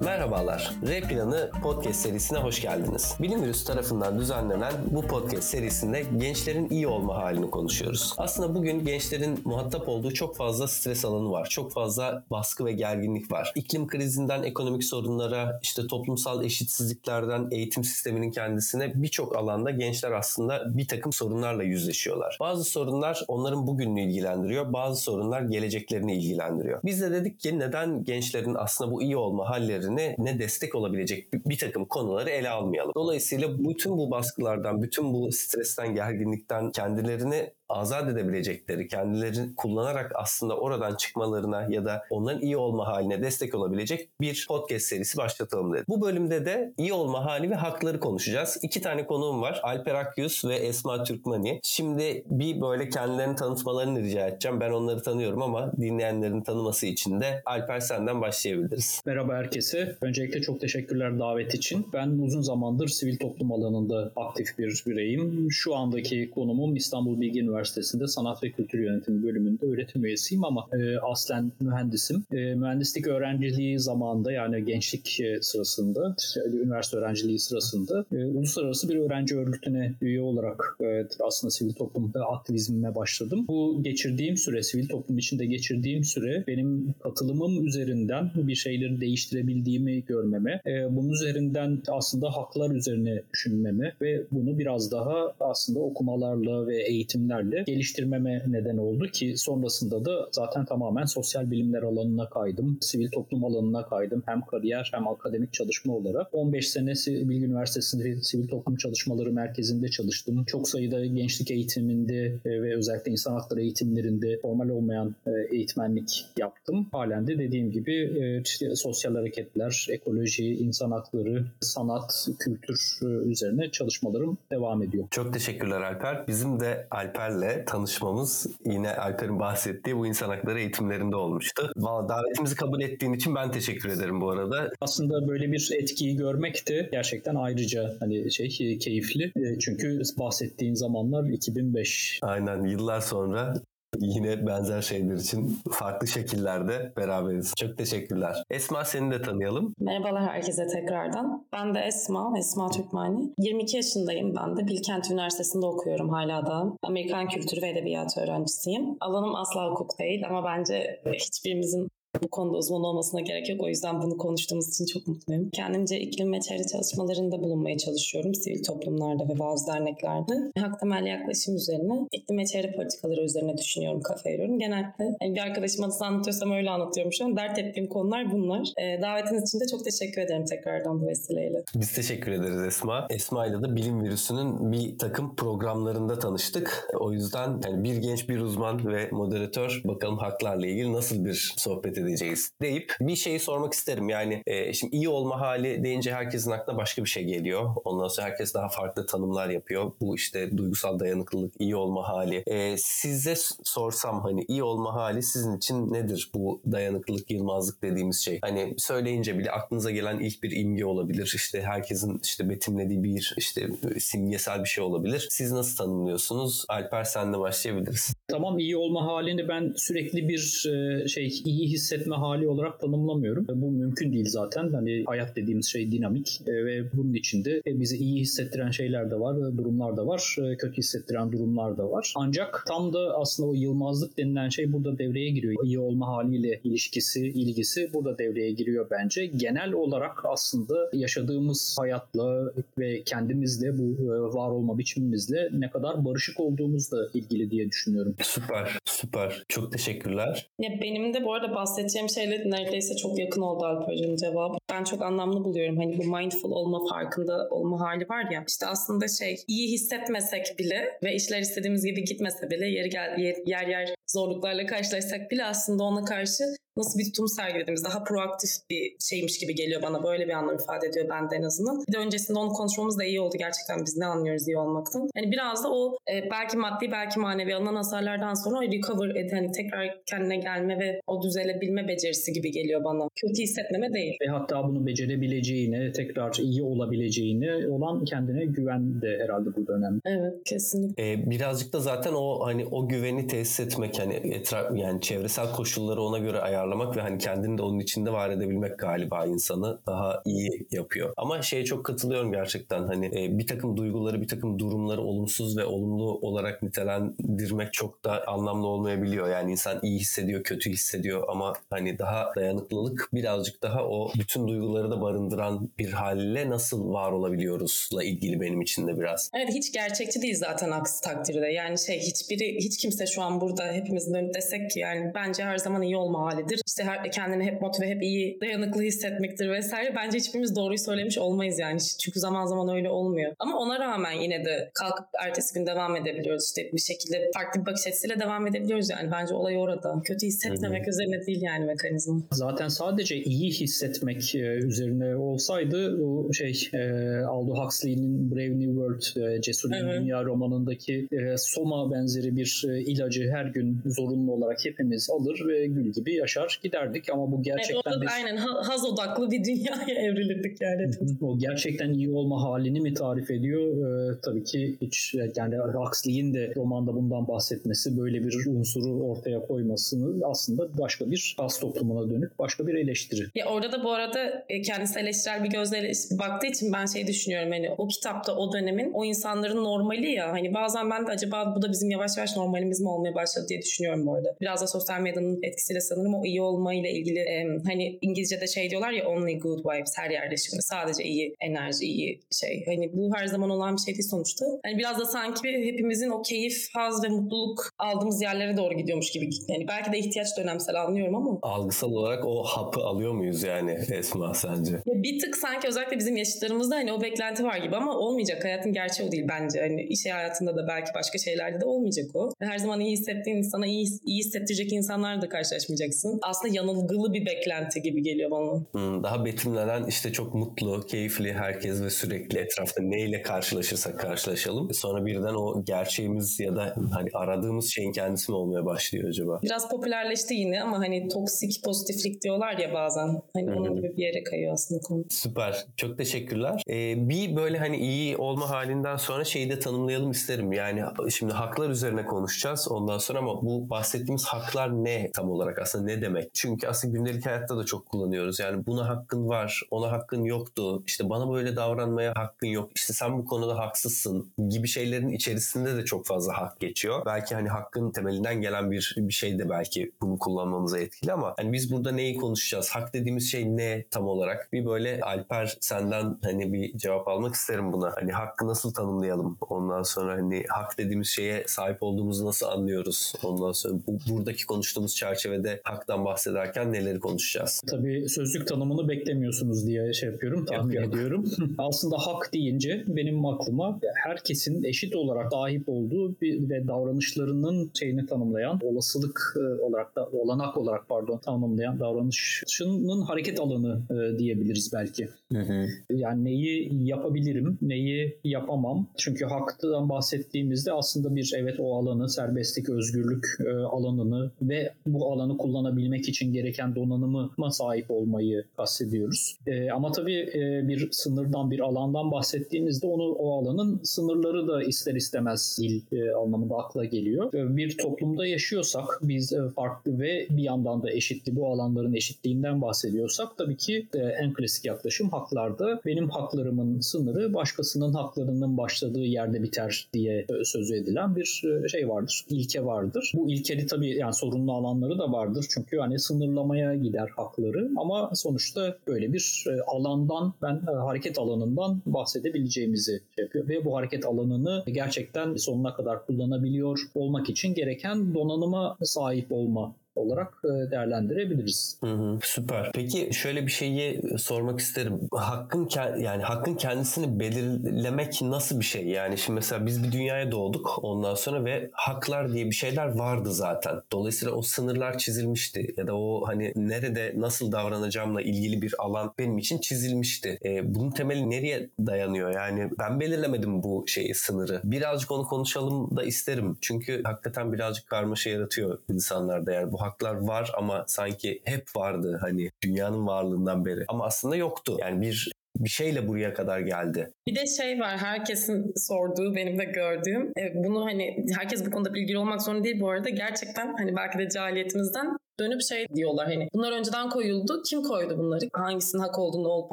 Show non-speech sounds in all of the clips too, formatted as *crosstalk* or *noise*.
Merhabalar, R Planı podcast serisine hoş geldiniz. Bilim Virüs tarafından düzenlenen bu podcast serisinde gençlerin iyi olma halini konuşuyoruz. Aslında bugün gençlerin muhatap olduğu çok fazla stres alanı var. Çok fazla baskı ve gerginlik var. İklim krizinden ekonomik sorunlara, işte toplumsal eşitsizliklerden eğitim sisteminin kendisine birçok alanda gençler aslında bir takım sorunlarla yüzleşiyorlar. Bazı sorunlar onların bugününü ilgilendiriyor, bazı sorunlar geleceklerini ilgilendiriyor. Biz de dedik ki neden gençlerin aslında bu iyi olma hallerine ne destek olabilecek bir, bir takım konuları ele almayalım. Dolayısıyla bütün bu baskılardan, bütün bu stresten, gerginlikten kendilerini azat edebilecekleri, kendilerini kullanarak aslında oradan çıkmalarına ya da onların iyi olma haline destek olabilecek bir podcast serisi başlatalım dedik. Bu bölümde de iyi olma hali ve hakları konuşacağız. İki tane konuğum var. Alper Akyüz ve Esma Türkmani. Şimdi bir böyle kendilerini tanıtmalarını rica edeceğim. Ben onları tanıyorum ama dinleyenlerin tanıması için de Alper senden başlayabiliriz. Merhaba herkese. Öncelikle çok teşekkürler davet için. Ben uzun zamandır sivil toplum alanında aktif bir bireyim. Şu andaki konumum İstanbul Bilgi Üniversitesi Üniversitesi'nde Sanat ve Kültür Yönetimi bölümünde öğretim üyesiyim ama e, aslen mühendisim. E, mühendislik öğrenciliği zamanında yani gençlik e, sırasında, üniversite öğrenciliği sırasında e, uluslararası bir öğrenci örgütüne üye olarak e, aslında sivil toplumda aktivizmime başladım. Bu geçirdiğim süre, sivil toplum içinde geçirdiğim süre benim katılımım üzerinden bir şeyleri değiştirebildiğimi görmeme, e, bunun üzerinden aslında haklar üzerine düşünmeme ve bunu biraz daha aslında okumalarla ve eğitimlerle şekilde geliştirmeme neden oldu ki sonrasında da zaten tamamen sosyal bilimler alanına kaydım. Sivil toplum alanına kaydım. Hem kariyer hem akademik çalışma olarak. 15 sene Bilgi Üniversitesi'nde Sivil Toplum Çalışmaları Merkezi'nde çalıştım. Çok sayıda gençlik eğitiminde e, ve özellikle insan hakları eğitimlerinde formal olmayan e, eğitmenlik yaptım. Halen de dediğim gibi e, işte sosyal hareketler, ekoloji, insan hakları, sanat, kültür üzerine çalışmalarım devam ediyor. Çok teşekkürler Alper. Bizim de Alper'le Alper'le tanışmamız yine Alper'in bahsettiği bu insan hakları eğitimlerinde olmuştu. Valla davetimizi kabul ettiğin için ben teşekkür ederim bu arada. Aslında böyle bir etkiyi görmek de gerçekten ayrıca hani şey keyifli. E, çünkü bahsettiğin zamanlar 2005. Aynen yıllar sonra Yine benzer şeyler için farklı şekillerde beraberiz. Çok teşekkürler. Esma seni de tanıyalım. Merhabalar herkese tekrardan. Ben de Esma, Esma Türkmani. 22 yaşındayım ben de. Bilkent Üniversitesi'nde okuyorum hala da. Amerikan Kültürü ve Edebiyatı öğrencisiyim. Alanım asla hukuk değil ama bence hiçbirimizin bu konuda uzman olmasına gerek yok. O yüzden bunu konuştuğumuz için çok mutluyum. Kendimce iklim ve çevre çalışmalarında bulunmaya çalışıyorum. Sivil toplumlarda ve bazı derneklerde. Hak temelli yaklaşım üzerine, iklim ve çevre politikaları üzerine düşünüyorum, kafa veriyorum. Genelde yani bir arkadaşıma nasıl anlatıyorsam öyle anlatıyorum şu an. Dert ettiğim konular bunlar. E, davetiniz için de çok teşekkür ederim tekrardan bu vesileyle. Biz teşekkür ederiz Esma. Esma ile de bilim virüsünün bir takım programlarında tanıştık. O yüzden yani bir genç bir uzman ve moderatör bakalım haklarla ilgili nasıl bir sohbet edeceğiz deyip bir şeyi sormak isterim. Yani e, şimdi iyi olma hali deyince herkesin aklına başka bir şey geliyor. Ondan sonra herkes daha farklı tanımlar yapıyor. Bu işte duygusal dayanıklılık, iyi olma hali. E, size sorsam hani iyi olma hali sizin için nedir bu dayanıklılık, yılmazlık dediğimiz şey? Hani söyleyince bile aklınıza gelen ilk bir imge olabilir. İşte herkesin işte betimlediği bir işte simgesel bir şey olabilir. Siz nasıl tanımlıyorsunuz? Alper senle başlayabiliriz. Tamam iyi olma halini ben sürekli bir e, şey iyi hissetme hali olarak tanımlamıyorum. Bu mümkün değil zaten. Hani hayat dediğimiz şey dinamik e, ve bunun içinde bizi iyi hissettiren şeyler de var, durumlar da var, e, kötü hissettiren durumlar da var. Ancak tam da aslında o yılmazlık denilen şey burada devreye giriyor. İyi olma haliyle ilişkisi, ilgisi burada devreye giriyor bence. Genel olarak aslında yaşadığımız hayatla ve kendimizle bu var olma biçimimizle ne kadar barışık olduğumuzla ilgili diye düşünüyorum. Süper, süper. Çok teşekkürler. Ya benim de bu arada bahsedeceğim şeyle neredeyse çok yakın oldu Alper'cim cevabı. Ben çok anlamlı buluyorum. Hani bu mindful olma, farkında olma hali var ya. İşte aslında şey iyi hissetmesek bile ve işler istediğimiz gibi gitmese bile yer, yer, yer yer zorluklarla karşılaşsak bile aslında ona karşı nasıl bir tutum sergilediğimiz daha proaktif bir şeymiş gibi geliyor bana. Böyle bir anlam ifade ediyor bende en azından. Bir de öncesinde onu konuşmamız da iyi oldu gerçekten. Biz ne anlıyoruz iyi olmaktan. Hani biraz da o e, belki maddi belki manevi alınan hasarlardan sonra o recover ed, hani tekrar kendine gelme ve o düzelebilme becerisi gibi geliyor bana. Kötü hissetmeme değil. Ve hatta bunu becerebileceğine, tekrar iyi olabileceğine olan kendine güven de herhalde burada önemli. Evet kesinlikle. Ee, birazcık da zaten o hani o güveni tesis etmek hani etraf yani çevresel koşulları ona göre ayarlamak ve hani kendini de onun içinde var edebilmek galiba insanı daha iyi yapıyor. Ama şeye çok katılıyorum gerçekten hani e, bir takım duyguları bir takım durumları olumsuz ve olumlu olarak nitelendirmek çok da anlamlı olmayabiliyor. Yani insan iyi hissediyor, kötü hissediyor ama hani daha dayanıklılık birazcık daha o bütün duyguları da barındıran bir halle nasıl var olabiliyoruzla ilgili benim için de biraz. Evet hiç gerçekçi değil zaten aksi takdirde. Yani şey hiçbiri hiç kimse şu an burada hepimizin önünde desek ki yani bence her zaman iyi olma halidir. İşte her, kendini hep motive, hep iyi, dayanıklı hissetmektir vesaire. Bence hiçbirimiz doğruyu söylemiş olmayız yani. Çünkü zaman zaman öyle olmuyor. Ama ona rağmen yine de kalkıp ertesi gün devam edebiliyoruz. İşte bir şekilde farklı bir bakış açısıyla devam edebiliyoruz yani. Bence olay orada. Kötü hissetmemek Hı-hı. üzerine değil yani mekanizma. Zaten sadece iyi hissetmek e, üzerine olsaydı o şey e, Aldo Huxley'nin Brave New World e, Cesur evet. Dünya romanındaki Soma benzeri bir ilacı her gün zorunlu olarak hepimiz alır ve gül gibi yaşar giderdik ama bu gerçekten evet, biz... aynen haz odaklı bir dünyaya *laughs* evrilirdik yani. o gerçekten iyi olma halini mi tarif ediyor? Ee, tabii ki hiç yani Huxley'in de romanda bundan bahsetmesi böyle bir unsuru ortaya koymasını aslında başka bir kas toplumuna dönük başka bir eleştiri. Ya orada da bu arada e, kendisi eleştirel bir gözle baktığı için ben şey düşünüyorum hani o kitapta o dönemin o insanların normali ya hani bazen ben de acaba bu da bizim yavaş yavaş normalimiz mi olmaya başladı diye düşünüyorum bu arada. Biraz da sosyal medyanın etkisiyle sanırım o iyi olmayla ilgili e, hani İngilizce'de şey diyorlar ya only good vibes her yerde şimdi sadece iyi enerji iyi şey hani bu her zaman olan bir şey değil sonuçta. Hani biraz da sanki hepimizin o keyif, haz ve mutluluk aldığımız yerlere doğru gidiyormuş gibi. Yani belki de ihtiyaç dönemsel anlıyorum ama. Algısal olarak o hapı alıyor muyuz yani Esma sence? Ya bir tık sanki özellikle bizim yaşıtlarımızda hani o beklenti var gibi ama olmayacak. Hayatın gerçeği o değil bence. Hani iş hayatında da belki başka şeylerde de olmayacak o. Her zaman iyi hissettiğin insana iyi, iyi hissettirecek insanlarla da karşılaşmayacaksın. Aslında yanılgılı bir beklenti gibi geliyor bana. Hmm, daha betimlenen işte çok mutlu, keyifli herkes ve sürekli etrafta neyle karşılaşırsak karşılaşalım. Sonra birden o gerçeğimiz ya da hani aradığımız şeyin kendisi mi olmaya başlıyor acaba? Biraz popülerleşti yine ama hani toksik pozitiflik diyorlar ya bazen. Hani onun gibi bir yere kayıyor aslında konu. Süper. Çok teşekkürler. Ee, bir böyle hani iyi olma halinden sonra şeyi de tanımlayalım isterim. Yani şimdi haklar üzerine konuşacağız ondan sonra ama bu bahsettiğimiz haklar ne tam olarak aslında ne demek? Çünkü aslında gündelik hayatta da çok kullanıyoruz. Yani buna hakkın var, ona hakkın yoktu. İşte bana böyle davranmaya hakkın yok. İşte sen bu konuda haksızsın gibi şeylerin içerisinde de çok fazla hak geçiyor. Belki hani hakkın temelinden gelen bir bir şey de belki bunu kullanmamıza etkili ama hani biz burada neyi konuşacağız? Hak dediğimiz şey ne tam olarak? Bir böyle Alper senden hani bir cevap almak isterim buna. Hani hakkı nasıl tanımlayalım? Ondan sonra hani hak dediğimiz şeye sahip olduğumuzu nasıl anlıyoruz? Ondan sonra bu, buradaki konuştuğumuz çerçevede haktan bahsederken neleri konuşacağız? Tabii sözlük tanımını beklemiyorsunuz diye şey yapıyorum, tahmin yok, yok. ediyorum. *laughs* Aslında hak deyince benim aklıma herkesin eşit olarak sahip olduğu bir, ve davranışlarının şeyini tanımlayan, olasılık e, olarak da olanak olarak pardon tanımlayan davranışının hareket alanı e, diyebiliriz belki. Hı hı. Yani neyi yapabilirim, neyi yapamam. Çünkü haktan bahsettiğimizde aslında bir evet o alanı, serbestlik, özgürlük e, alanını ve bu alanı kullanabilmek için gereken donanıma sahip olmayı kastediyoruz. E, ama tabii e, bir sınırdan, bir alandan bahsettiğimizde onu o alanın sınırları da ister istemez dil e, anlamında akla geliyor. E, bir toplumda yaşıyorsak biz e, farklı ve bir yandan da eşitli bu alanların eşitliğinden bahsediyorsak tabii ki e, en klasik yaklaşım haklarda benim haklarımın sınırı başkasının haklarının başladığı yerde biter diye e, sözü edilen bir e, şey vardır. ilke vardır. Bu ilkeli tabii yani sorunlu alanları da vardır. Çünkü hani sınırlamaya gider hakları. Ama sonuçta böyle bir e, alandan ben hareket alanından bahsedebileceğimizi şey yapıyor. Ve bu hareket alanını gerçekten sonuna kadar kullanabiliyor olmak için gereken donanıma sahip olma olarak e, değerlendirebiliriz. Hı hı, süper. Peki şöyle bir şeyi sormak isterim. Hakkın yani hakkın kendisini belirlemek nasıl bir şey? Yani şimdi mesela biz bir dünyaya doğduk ondan sonra ve haklar diye bir şeyler vardı zaten. Dolayısıyla o sınırlar çizilmişti ya da o hani nerede nasıl davranacağımla ilgili bir alan benim için çizilmişti. E, bunun temeli nereye dayanıyor? Yani ben belirlemedim bu şeyi sınırı. Birazcık onu konuşalım da isterim. Çünkü hakikaten birazcık karmaşa yaratıyor insanlarda eğer bu haklar var ama sanki hep vardı hani dünyanın varlığından beri. Ama aslında yoktu. Yani bir bir şeyle buraya kadar geldi. Bir de şey var herkesin sorduğu benim de gördüğüm e, bunu hani herkes bu konuda bilgili olmak zorunda değil bu arada gerçekten hani belki de cahiliyetimizden dönüp şey diyorlar hani bunlar önceden koyuldu. Kim koydu bunları? Hangisinin hak olduğunu olup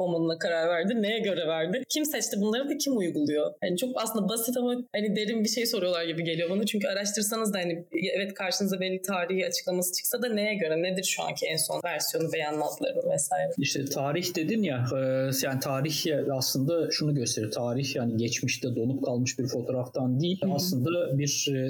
olmadığına karar verdi? Neye göre verdi? Kim seçti bunları ve kim uyguluyor? Yani çok aslında basit ama hani derin bir şey soruyorlar gibi geliyor bana. Çünkü araştırsanız da hani evet karşınıza belli tarihi açıklaması çıksa da neye göre? Nedir şu anki en son versiyonu veya anlatları vesaire? İşte tarih dedin ya yani tarih aslında şunu gösterir. Tarih yani geçmişte donup kalmış bir fotoğraftan değil Hı-hı. aslında bir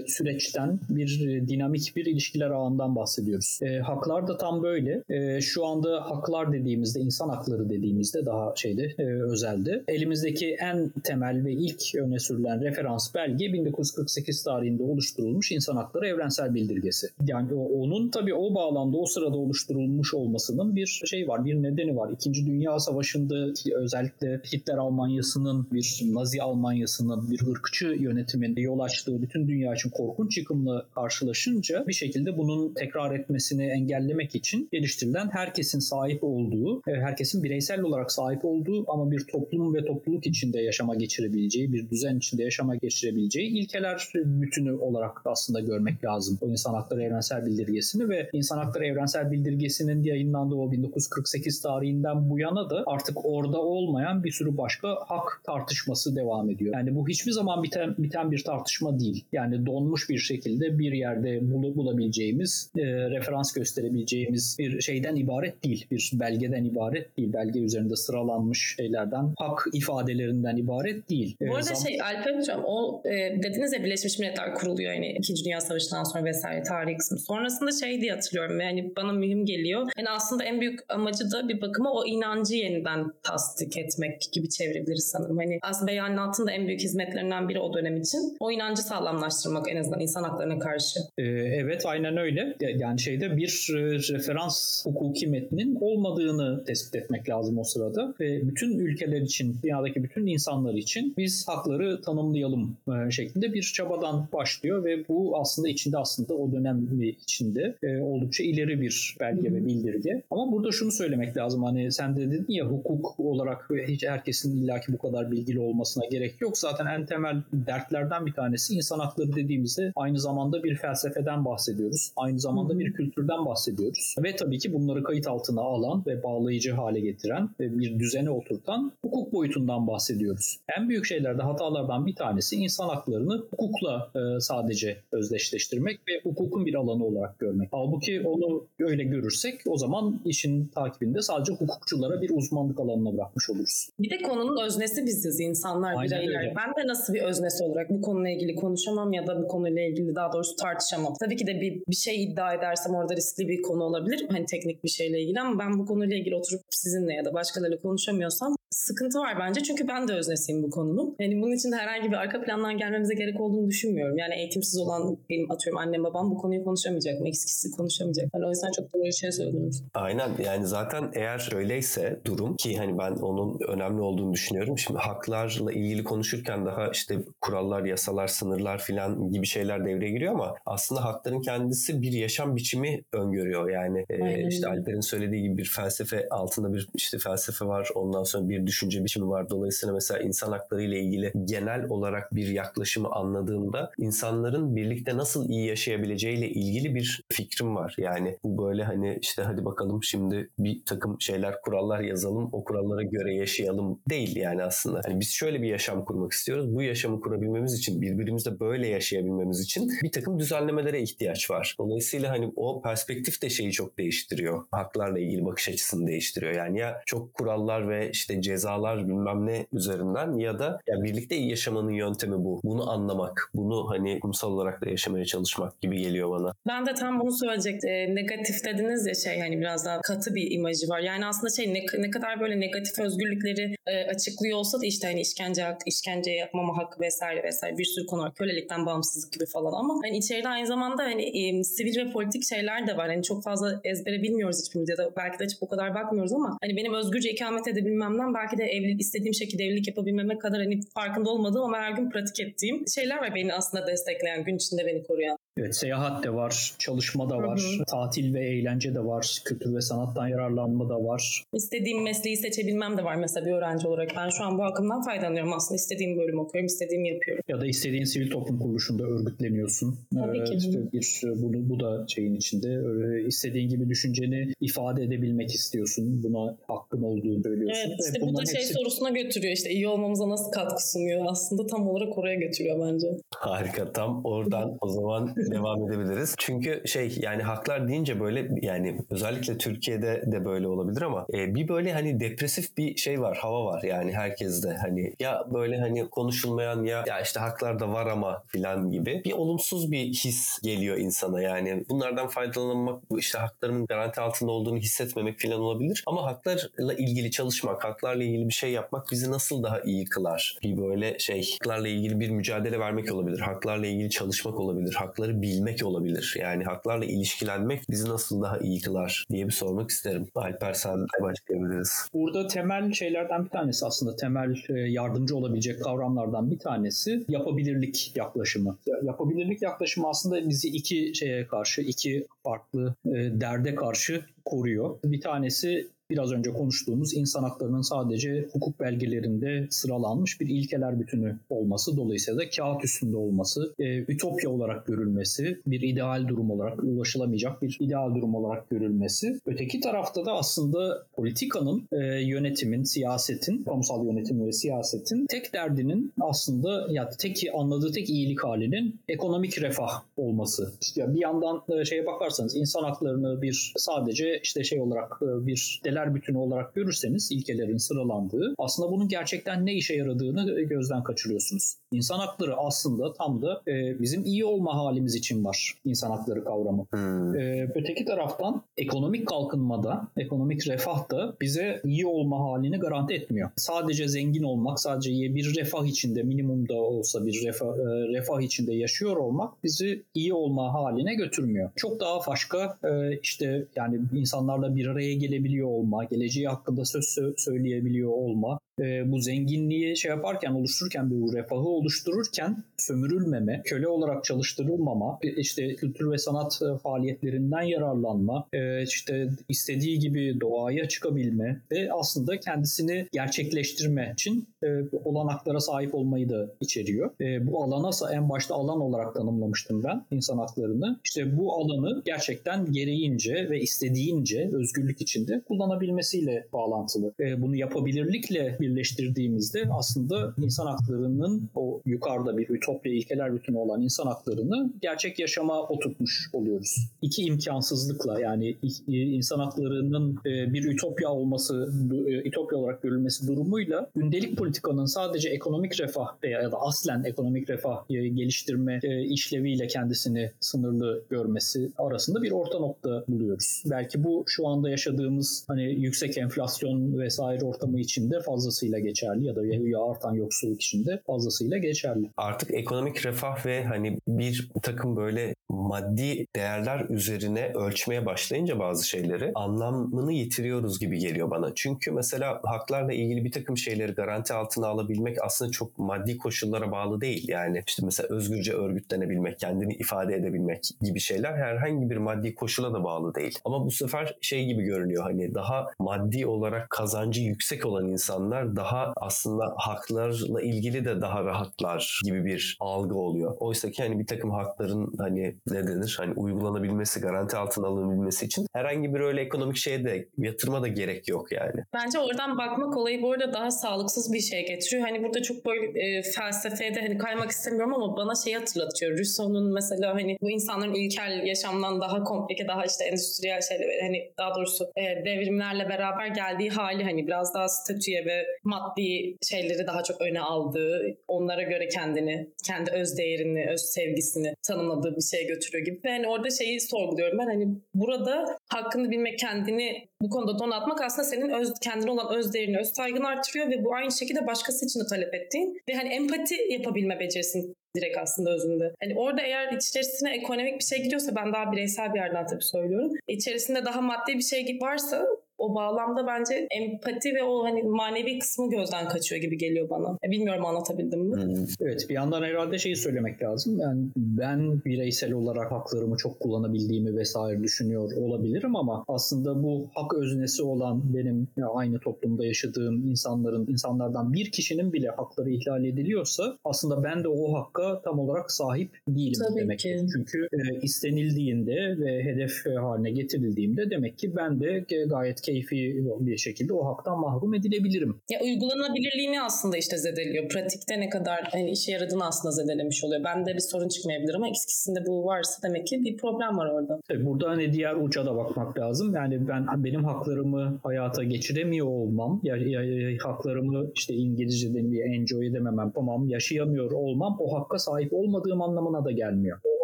süreçten bir dinamik bir ilişkiler ağından bahsediyoruz haklar da tam böyle. E, şu anda haklar dediğimizde, insan hakları dediğimizde daha şeyde e, özelde. Elimizdeki en temel ve ilk öne sürülen referans belge 1948 tarihinde oluşturulmuş insan hakları evrensel bildirgesi. Yani o, onun tabii o bağlamda o sırada oluşturulmuş olmasının bir şey var, bir nedeni var. İkinci Dünya Savaşı'nda özellikle Hitler Almanyası'nın bir Nazi Almanyası'nın bir ırkçı yönetimin yol açtığı bütün dünya için korkunç yıkımla karşılaşınca bir şekilde bunun tekrar etmesini engellemek için geliştirilen herkesin sahip olduğu, e, herkesin bireysel olarak sahip olduğu ama bir toplum ve topluluk içinde yaşama geçirebileceği, bir düzen içinde yaşama geçirebileceği ilkeler bütünü olarak aslında görmek lazım. O insan hakları evrensel bildirgesini ve insan hakları evrensel bildirgesinin yayınlandığı o 1948 tarihinden bu yana da artık orada olmayan bir sürü başka hak tartışması devam ediyor. Yani bu hiçbir zaman biten, biten bir tartışma değil. Yani donmuş bir şekilde bir yerde bul, bulabileceğimiz e, referans gösterisi gösterebileceğimiz bir şeyden ibaret değil. Bir belgeden ibaret değil. Belge üzerinde sıralanmış şeylerden, hak ifadelerinden ibaret değil. Bu arada Zam- şey Alper Hocam o e, dediniz ya Birleşmiş Milletler kuruluyor yani 2. Dünya Savaşı'ndan sonra vesaire tarihi kısmı. Sonrasında şey diye hatırlıyorum yani bana mühim geliyor. Yani aslında en büyük amacı da bir bakıma o inancı yeniden tasdik etmek gibi çevirebiliriz sanırım. Hani aslında beyanatın da en büyük hizmetlerinden biri o dönem için. O inancı sağlamlaştırmak en azından insan haklarına karşı. Ee, evet aynen öyle. Yani şeyde bir referans hukuki metnin olmadığını tespit etmek lazım o sırada ve bütün ülkeler için, dünyadaki bütün insanlar için biz hakları tanımlayalım e, şeklinde bir çabadan başlıyor ve bu aslında içinde aslında o dönem içinde e, oldukça ileri bir belge ve bildirge. Ama burada şunu söylemek lazım hani sen de dedin ya hukuk olarak hiç herkesin illaki bu kadar bilgili olmasına gerek yok. Zaten en temel dertlerden bir tanesi insan hakları dediğimizde aynı zamanda bir felsefeden bahsediyoruz. Aynı zamanda bir kültürden bahsediyoruz. Ve tabii ki bunları kayıt altına alan ve bağlayıcı hale getiren ve bir düzene oturtan hukuk boyutundan bahsediyoruz. En büyük şeylerde hatalardan bir tanesi insan haklarını hukukla e, sadece özdeşleştirmek ve hukukun bir alanı olarak görmek. Halbuki onu öyle görürsek o zaman işin takibinde sadece hukukçulara bir uzmanlık alanına bırakmış oluruz. Bir de konunun öznesi biziz insanlar, Aynen bireyler. Öyle. Ben de nasıl bir öznesi olarak bu konuyla ilgili konuşamam ya da bu konuyla ilgili daha doğrusu tartışamam. Tabii ki de bir, bir şey iddia edersem orada riskli bir konu olabilir. Hani teknik bir şeyle ilgili ama ben bu konuyla ilgili oturup sizinle ya da başkalarıyla konuşamıyorsam sıkıntı var bence. Çünkü ben de öznesiyim bu konunun. Yani bunun için de herhangi bir arka plandan gelmemize gerek olduğunu düşünmüyorum. Yani eğitimsiz olan benim atıyorum annem babam bu konuyu konuşamayacak mı? Eksikisi konuşamayacak. Yani o yüzden çok doğru şey söylediniz. Aynen yani zaten eğer öyleyse durum ki hani ben onun önemli olduğunu düşünüyorum. Şimdi haklarla ilgili konuşurken daha işte kurallar, yasalar, sınırlar filan gibi şeyler devreye giriyor ama aslında hakların kendisi bir yaşam biçimi öngörüyor. Yani e, işte Alper'in söylediği gibi bir felsefe altında bir işte felsefe var. Ondan sonra bir düşünce biçimi var. Dolayısıyla mesela insan hakları ile ilgili genel olarak bir yaklaşımı anladığımda insanların birlikte nasıl iyi yaşayabileceğiyle ilgili bir fikrim var. Yani bu böyle hani işte hadi bakalım şimdi bir takım şeyler, kurallar yazalım. O kurallara göre yaşayalım değil yani aslında. Hani biz şöyle bir yaşam kurmak istiyoruz. Bu yaşamı kurabilmemiz için, birbirimizle böyle yaşayabilmemiz için bir takım düzenlemelere ihtiyaç var. Dolayısıyla hani o perspektif de şeyi çok değiştiriyor. Haklarla ilgili bakış açısını değiştiriyor. Yani ya çok kurallar ve işte cezalar bilmem ne üzerinden ya da ya birlikte yaşamanın yöntemi bu. Bunu anlamak, bunu hani kumsal olarak da yaşamaya çalışmak gibi geliyor bana. Ben de tam bunu söyleyecektim. E, negatif dediniz ya şey hani biraz daha katı bir imajı var. Yani aslında şey ne, ne kadar böyle negatif özgürlükleri e, açıklıyor olsa da işte hani işkence hak, işkence yapmama hakkı vesaire vesaire bir sürü konu var. Kölelikten bağımsızlık gibi falan ama hani içeride aynı zamanda hani e, sivil ve politik şeyler de var. Hani çok fazla ezbere bilmiyoruz hiçbirimiz ya da belki de hiç bu kadar bakmıyoruz ama hani benim özgürce ikamet edebilmemden belki de evlilik istediğim şekilde evlilik yapabilmeme kadar hani farkında olmadığım ama her gün pratik ettiğim şeyler var beni aslında destekleyen, gün içinde beni koruyan. Evet seyahat de var, çalışma da var, hı hı. tatil ve eğlence de var, kültür ve sanattan yararlanma da var. İstediğim mesleği seçebilmem de var mesela bir öğrenci olarak. Ben şu an bu akımdan faydalanıyorum aslında. istediğim bölüm okuyorum, istediğimi yapıyorum. Ya da istediğin sivil toplum kuruluşunda örgütleniyorsun. Tabii ki. Ee, bir, bu, bu da şeyin içinde. Ee, istediğin gibi düşünceni ifade edebilmek istiyorsun. Buna hakkın olduğunu söylüyorsun. Evet işte bu da şey hepsi... sorusuna götürüyor. İşte iyi olmamıza nasıl katkı sunuyor? Aslında tam olarak oraya götürüyor bence. Harika. Tam oradan *laughs* o zaman devam edebiliriz. Çünkü şey yani haklar deyince böyle yani özellikle Türkiye'de de böyle olabilir ama e, bir böyle hani depresif bir şey var, hava var yani herkeste. Hani ya böyle hani konuşulmayan ya ya işte haklar da var ama filan gibi bir olumsuz bir his geliyor insana yani. Bunlardan faydalanmak, işte haklarımın garanti altında olduğunu hissetmemek filan olabilir. Ama haklarla ilgili çalışmak, haklarla ilgili bir şey yapmak bizi nasıl daha iyi kılar? Bir böyle şey, haklarla ilgili bir mücadele vermek olabilir. Haklarla ilgili çalışmak olabilir. Hakları bilmek olabilir. Yani haklarla ilişkilenmek bizi nasıl daha iyi kılar diye bir sormak isterim. Alper sen de başlayabiliriz. Burada temel şeylerden bir tanesi aslında temel e, yardımcı olabilecek kavramlardan bir tanesi yapabilirlik yaklaşımı. Yapabilirlik yaklaşımı aslında bizi iki şeye karşı, iki farklı e, derde karşı koruyor. Bir tanesi biraz önce konuştuğumuz insan haklarının sadece hukuk belgelerinde sıralanmış bir ilkeler bütünü olması dolayısıyla da kağıt üstünde olması, e, ütopya olarak görülmesi, bir ideal durum olarak ulaşılamayacak bir ideal durum olarak görülmesi. Öteki tarafta da aslında politikanın, e, yönetimin, siyasetin, kamusal yönetimin ve siyasetin tek derdinin aslında ya tek anladığı tek iyilik halinin ekonomik refah olması. İşte bir yandan e, şeye bakarsanız insan haklarını bir sadece işte şey olarak e, bir ilkeler bütünü olarak görürseniz ilkelerin sıralandığı aslında bunun gerçekten ne işe yaradığını gözden kaçırıyorsunuz. İnsan hakları aslında tam da e, bizim iyi olma halimiz için var insan hakları kavramı. Hmm. E, öteki taraftan ekonomik kalkınmada, ekonomik refah da bize iyi olma halini garanti etmiyor. Sadece zengin olmak, sadece bir refah içinde minimumda olsa bir refah, e, refah içinde yaşıyor olmak bizi iyi olma haline götürmüyor. Çok daha başka e, işte yani insanlarla bir araya gelebiliyor olmak olma, geleceği hakkında söz söyleyebiliyor olma, e, bu zenginliği şey yaparken oluştururken bir refahı oluştururken sömürülmeme, köle olarak çalıştırılmama, işte kültür ve sanat e, faaliyetlerinden yararlanma, e, işte istediği gibi doğaya çıkabilme ve aslında kendisini gerçekleştirme için e, olanaklara sahip olmayı da içeriyor. E, bu alana en başta alan olarak tanımlamıştım ben insan haklarını. İşte bu alanı gerçekten gereğince ve istediğince özgürlük içinde kullanabilmesiyle bağlantılı. E, bunu yapabilirlikle bir birleştirdiğimizde aslında insan haklarının o yukarıda bir ütopya ilkeler bütünü olan insan haklarını gerçek yaşama oturtmuş oluyoruz. İki imkansızlıkla yani insan haklarının e, bir ütopya olması, e, ütopya olarak görülmesi durumuyla gündelik politikanın sadece ekonomik refah veya ya da aslen ekonomik refah e, geliştirme işleviyle kendisini sınırlı görmesi arasında bir orta nokta buluyoruz. Belki bu şu anda yaşadığımız hani yüksek enflasyon vesaire ortamı içinde fazlası fazlasıyla geçerli ya da ya artan yoksulluk içinde fazlasıyla geçerli. Artık ekonomik refah ve hani bir takım böyle maddi değerler üzerine ölçmeye başlayınca bazı şeyleri anlamını yitiriyoruz gibi geliyor bana. Çünkü mesela haklarla ilgili bir takım şeyleri garanti altına alabilmek aslında çok maddi koşullara bağlı değil. Yani işte mesela özgürce örgütlenebilmek, kendini ifade edebilmek gibi şeyler herhangi bir maddi koşula da bağlı değil. Ama bu sefer şey gibi görünüyor hani daha maddi olarak kazancı yüksek olan insanlar daha aslında haklarla ilgili de daha rahatlar gibi bir algı oluyor. Oysa ki hani bir takım hakların hani ne denir hani uygulanabilmesi, garanti altına alınabilmesi için herhangi bir öyle ekonomik şeye de yatırma da gerek yok yani. Bence oradan bakmak olayı bu arada daha sağlıksız bir şey getiriyor. Hani burada çok böyle e, felsefeye de hani kaymak istemiyorum ama bana şey hatırlatıyor. Rousseau'nun mesela hani bu insanların ilkel yaşamdan daha komplike, daha işte endüstriyel şeyler hani daha doğrusu e, devrimlerle beraber geldiği hali hani biraz daha statüye ve maddi şeyleri daha çok öne aldığı, onlara göre kendini, kendi öz değerini, öz sevgisini tanımladığı bir şeye götürüyor gibi. Ve hani orada şeyi sorguluyorum ben hani burada hakkını bilmek, kendini bu konuda donatmak aslında senin öz, kendine olan öz değerini, öz saygını artırıyor ve bu aynı şekilde başkası için de talep ettiğin ve hani empati yapabilme becerisini direkt aslında özünde. Hani orada eğer içerisine ekonomik bir şey giriyorsa ben daha bireysel bir yerden tabii söylüyorum. İçerisinde daha maddi bir şey varsa o bağlamda bence empati ve o hani manevi kısmı gözden kaçıyor gibi geliyor bana. E, bilmiyorum anlatabildim mi? Hmm. Evet bir yandan herhalde şeyi söylemek lazım. Yani ben bireysel olarak haklarımı çok kullanabildiğimi vesaire düşünüyor olabilirim ama aslında bu hak öznesi olan benim aynı toplumda yaşadığım insanların insanlardan bir kişinin bile hakları ihlal ediliyorsa aslında ben de o hakka tam olarak sahip değilim Tabii demek. Ki. Çünkü e, istenildiğinde ve hedef haline getirildiğimde demek ki ben de gayet keyfi bir şekilde o haktan mahrum edilebilirim. Ya uygulanabilirliğini aslında işte zedeliyor. Pratikte ne kadar hani işe yaradığını aslında zedelemiş oluyor. Bende bir sorun çıkmayabilir ama ikisinde bu varsa demek ki bir problem var orada. Tabii burada hani diğer uca da bakmak lazım. Yani ben benim haklarımı hayata geçiremiyor olmam, ya, ya, ya haklarımı işte İngilizce'de bir enjoy edememem, tamam yaşayamıyor olmam o hakka sahip olmadığım anlamına da gelmiyor.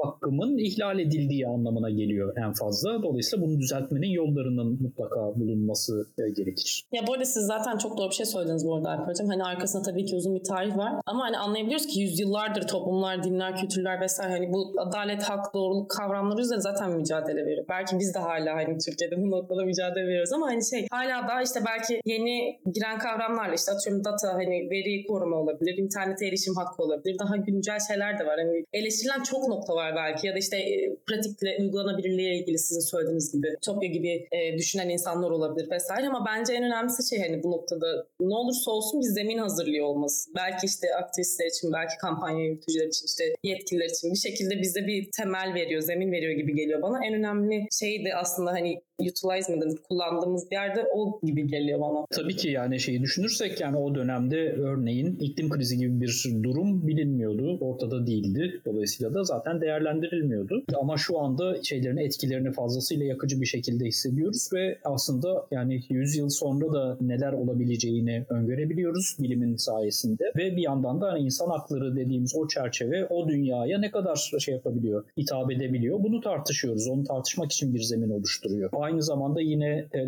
Hakkımın ihlal edildiği anlamına geliyor en fazla. Dolayısıyla bunu düzeltmenin yollarının mutlaka bulunması e, gerekir. Ya bu arada siz zaten çok doğru bir şey söylediniz bu arada Alper'cim. Hani arkasında tabii ki uzun bir tarih var. Ama hani anlayabiliyoruz ki yüzyıllardır toplumlar, dinler, kültürler vesaire hani bu adalet, hak, doğruluk kavramları üzerine zaten mücadele veriyor. Belki biz de hala hani Türkiye'de bu noktada mücadele veriyoruz ama hani şey hala daha işte belki yeni giren kavramlarla işte atıyorum data hani veri koruma olabilir, internete erişim hakkı olabilir. Daha güncel şeyler de var. Hani eleştirilen çok nokta var belki ya da işte e, pratikle uygulanabilirliğe ilgili sizin söylediğiniz gibi Topya gibi e, düşünen insanlar olabilir vesaire ama bence en önemlisi şey hani bu noktada ne olursa olsun bir zemin hazırlıyor olması. Belki işte aktivistler için, belki kampanya yürütücüler için, işte yetkililer için bir şekilde bize bir temel veriyor, zemin veriyor gibi geliyor bana. En önemli şey de aslında hani utilize mi denir, kullandığımız bir yerde o gibi geliyor bana. Tabii ki yani şeyi düşünürsek yani o dönemde örneğin iklim krizi gibi bir durum bilinmiyordu. Ortada değildi. Dolayısıyla da zaten değerlendirilmiyordu. Ama şu anda şeylerin etkilerini fazlasıyla yakıcı bir şekilde hissediyoruz ve aslında yani 100 yıl sonra da neler olabileceğini öngörebiliyoruz bilimin sayesinde ve bir yandan da hani insan hakları dediğimiz o çerçeve o dünyaya ne kadar şey yapabiliyor, hitap edebiliyor. Bunu tartışıyoruz. Onu tartışmak için bir zemin oluşturuyor. Aynı zamanda yine e,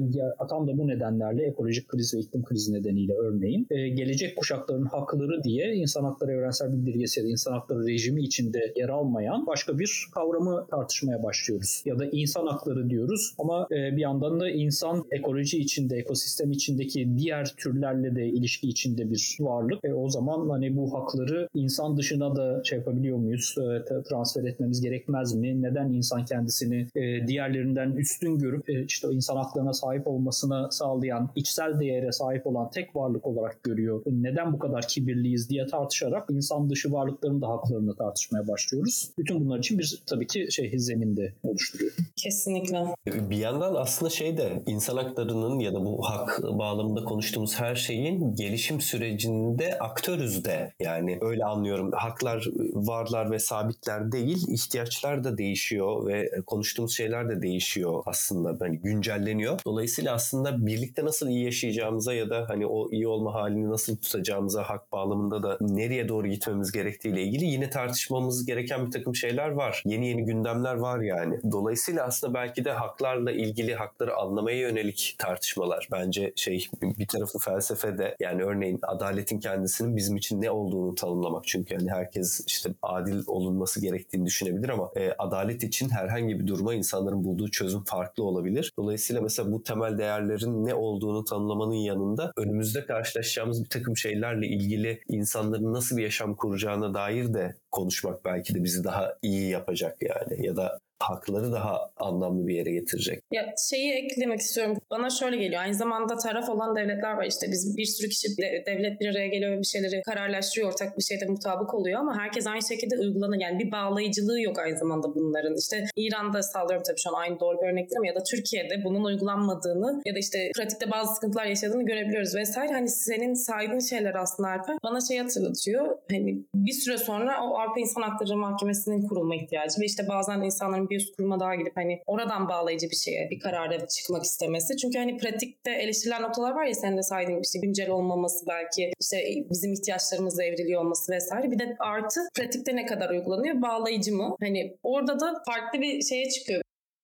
tam da bu nedenlerle ekolojik kriz ve iklim krizi nedeniyle örneğin e, gelecek kuşakların hakları diye insan hakları evrensel bildirgesi ya da insan hakları rejimi içinde yer almayan başka bir kavramı tartışmaya başlıyoruz. Ya da insan hakları diyoruz ama e, bir yandan da insan ekoloji içinde, ekosistem içindeki diğer türlerle de ilişki içinde bir varlık. E, o zaman hani bu hakları insan dışına da şey yapabiliyor muyuz? E, transfer etmemiz gerekmez mi? Neden insan kendisini e, diğerlerinden üstün görüp işte o insan haklarına sahip olmasına sağlayan, içsel değere sahip olan tek varlık olarak görüyor? Neden bu kadar kibirliyiz diye tartışarak insan dışı varlıkların da haklarını tartışmaya başlıyoruz. Bütün bunlar için bir tabii ki şey zeminde oluşturuyor. Kesinlikle. Bir yandan aslında şey de insan haklarının ya da bu hak bağlamında konuştuğumuz her şeyin gelişim sürecinde aktörüz de. Yani öyle anlıyorum. Haklar varlar ve sabitler değil, ihtiyaçlar da değişiyor ve konuştuğumuz şeyler de değişiyor aslında. Hani güncelleniyor. Dolayısıyla aslında birlikte nasıl iyi yaşayacağımıza ya da hani o iyi olma halini nasıl tutacağımıza hak bağlamında da nereye doğru gitmemiz gerektiğiyle ilgili yine tartışmamız gereken bir takım şeyler var. Yeni yeni gündemler var yani. Dolayısıyla aslında belki de haklarla ilgili hakları anlamaya yönelik tartışmalar. Bence şey bir tarafı felsefede yani örneğin adaletin kendisinin bizim için ne olduğunu tanımlamak. Çünkü hani herkes işte adil olunması gerektiğini düşünebilir ama e, adalet için herhangi bir duruma insanların bulduğu çözüm farklı olabilir. Dolayısıyla mesela bu temel değerlerin ne olduğunu tanımlamanın yanında önümüzde karşılaşacağımız bir takım şeylerle ilgili insanların nasıl bir yaşam kuracağına dair de konuşmak belki de bizi daha iyi yapacak yani. Ya da hakları daha anlamlı bir yere getirecek. Ya şeyi eklemek istiyorum. Bana şöyle geliyor. Aynı zamanda taraf olan devletler var. İşte biz bir sürü kişi devlet bir araya geliyor ve bir şeyleri kararlaştırıyor. Ortak bir şeyde mutabık oluyor ama herkes aynı şekilde uygulanır. Yani bir bağlayıcılığı yok aynı zamanda bunların. İşte İran'da sağlıyorum tabii şu an aynı doğru bir örnek değil ama ya da Türkiye'de bunun uygulanmadığını ya da işte pratikte bazı sıkıntılar yaşadığını görebiliyoruz vesaire. Hani senin saydığın şeyler aslında Alper bana şey hatırlatıyor. Hani bir süre sonra o Avrupa İnsan Hakları Mahkemesi'nin kurulma ihtiyacı ve işte bazen insanların bir üst kuruma daha gidip hani oradan bağlayıcı bir şeye, bir karara çıkmak istemesi. Çünkü hani pratikte eleştirilen noktalar var ya senin de saydığın işte güncel olmaması belki işte bizim ihtiyaçlarımızla evriliyor olması vesaire. Bir de artı pratikte ne kadar uygulanıyor? Bağlayıcı mı? Hani orada da farklı bir şeye çıkıyor.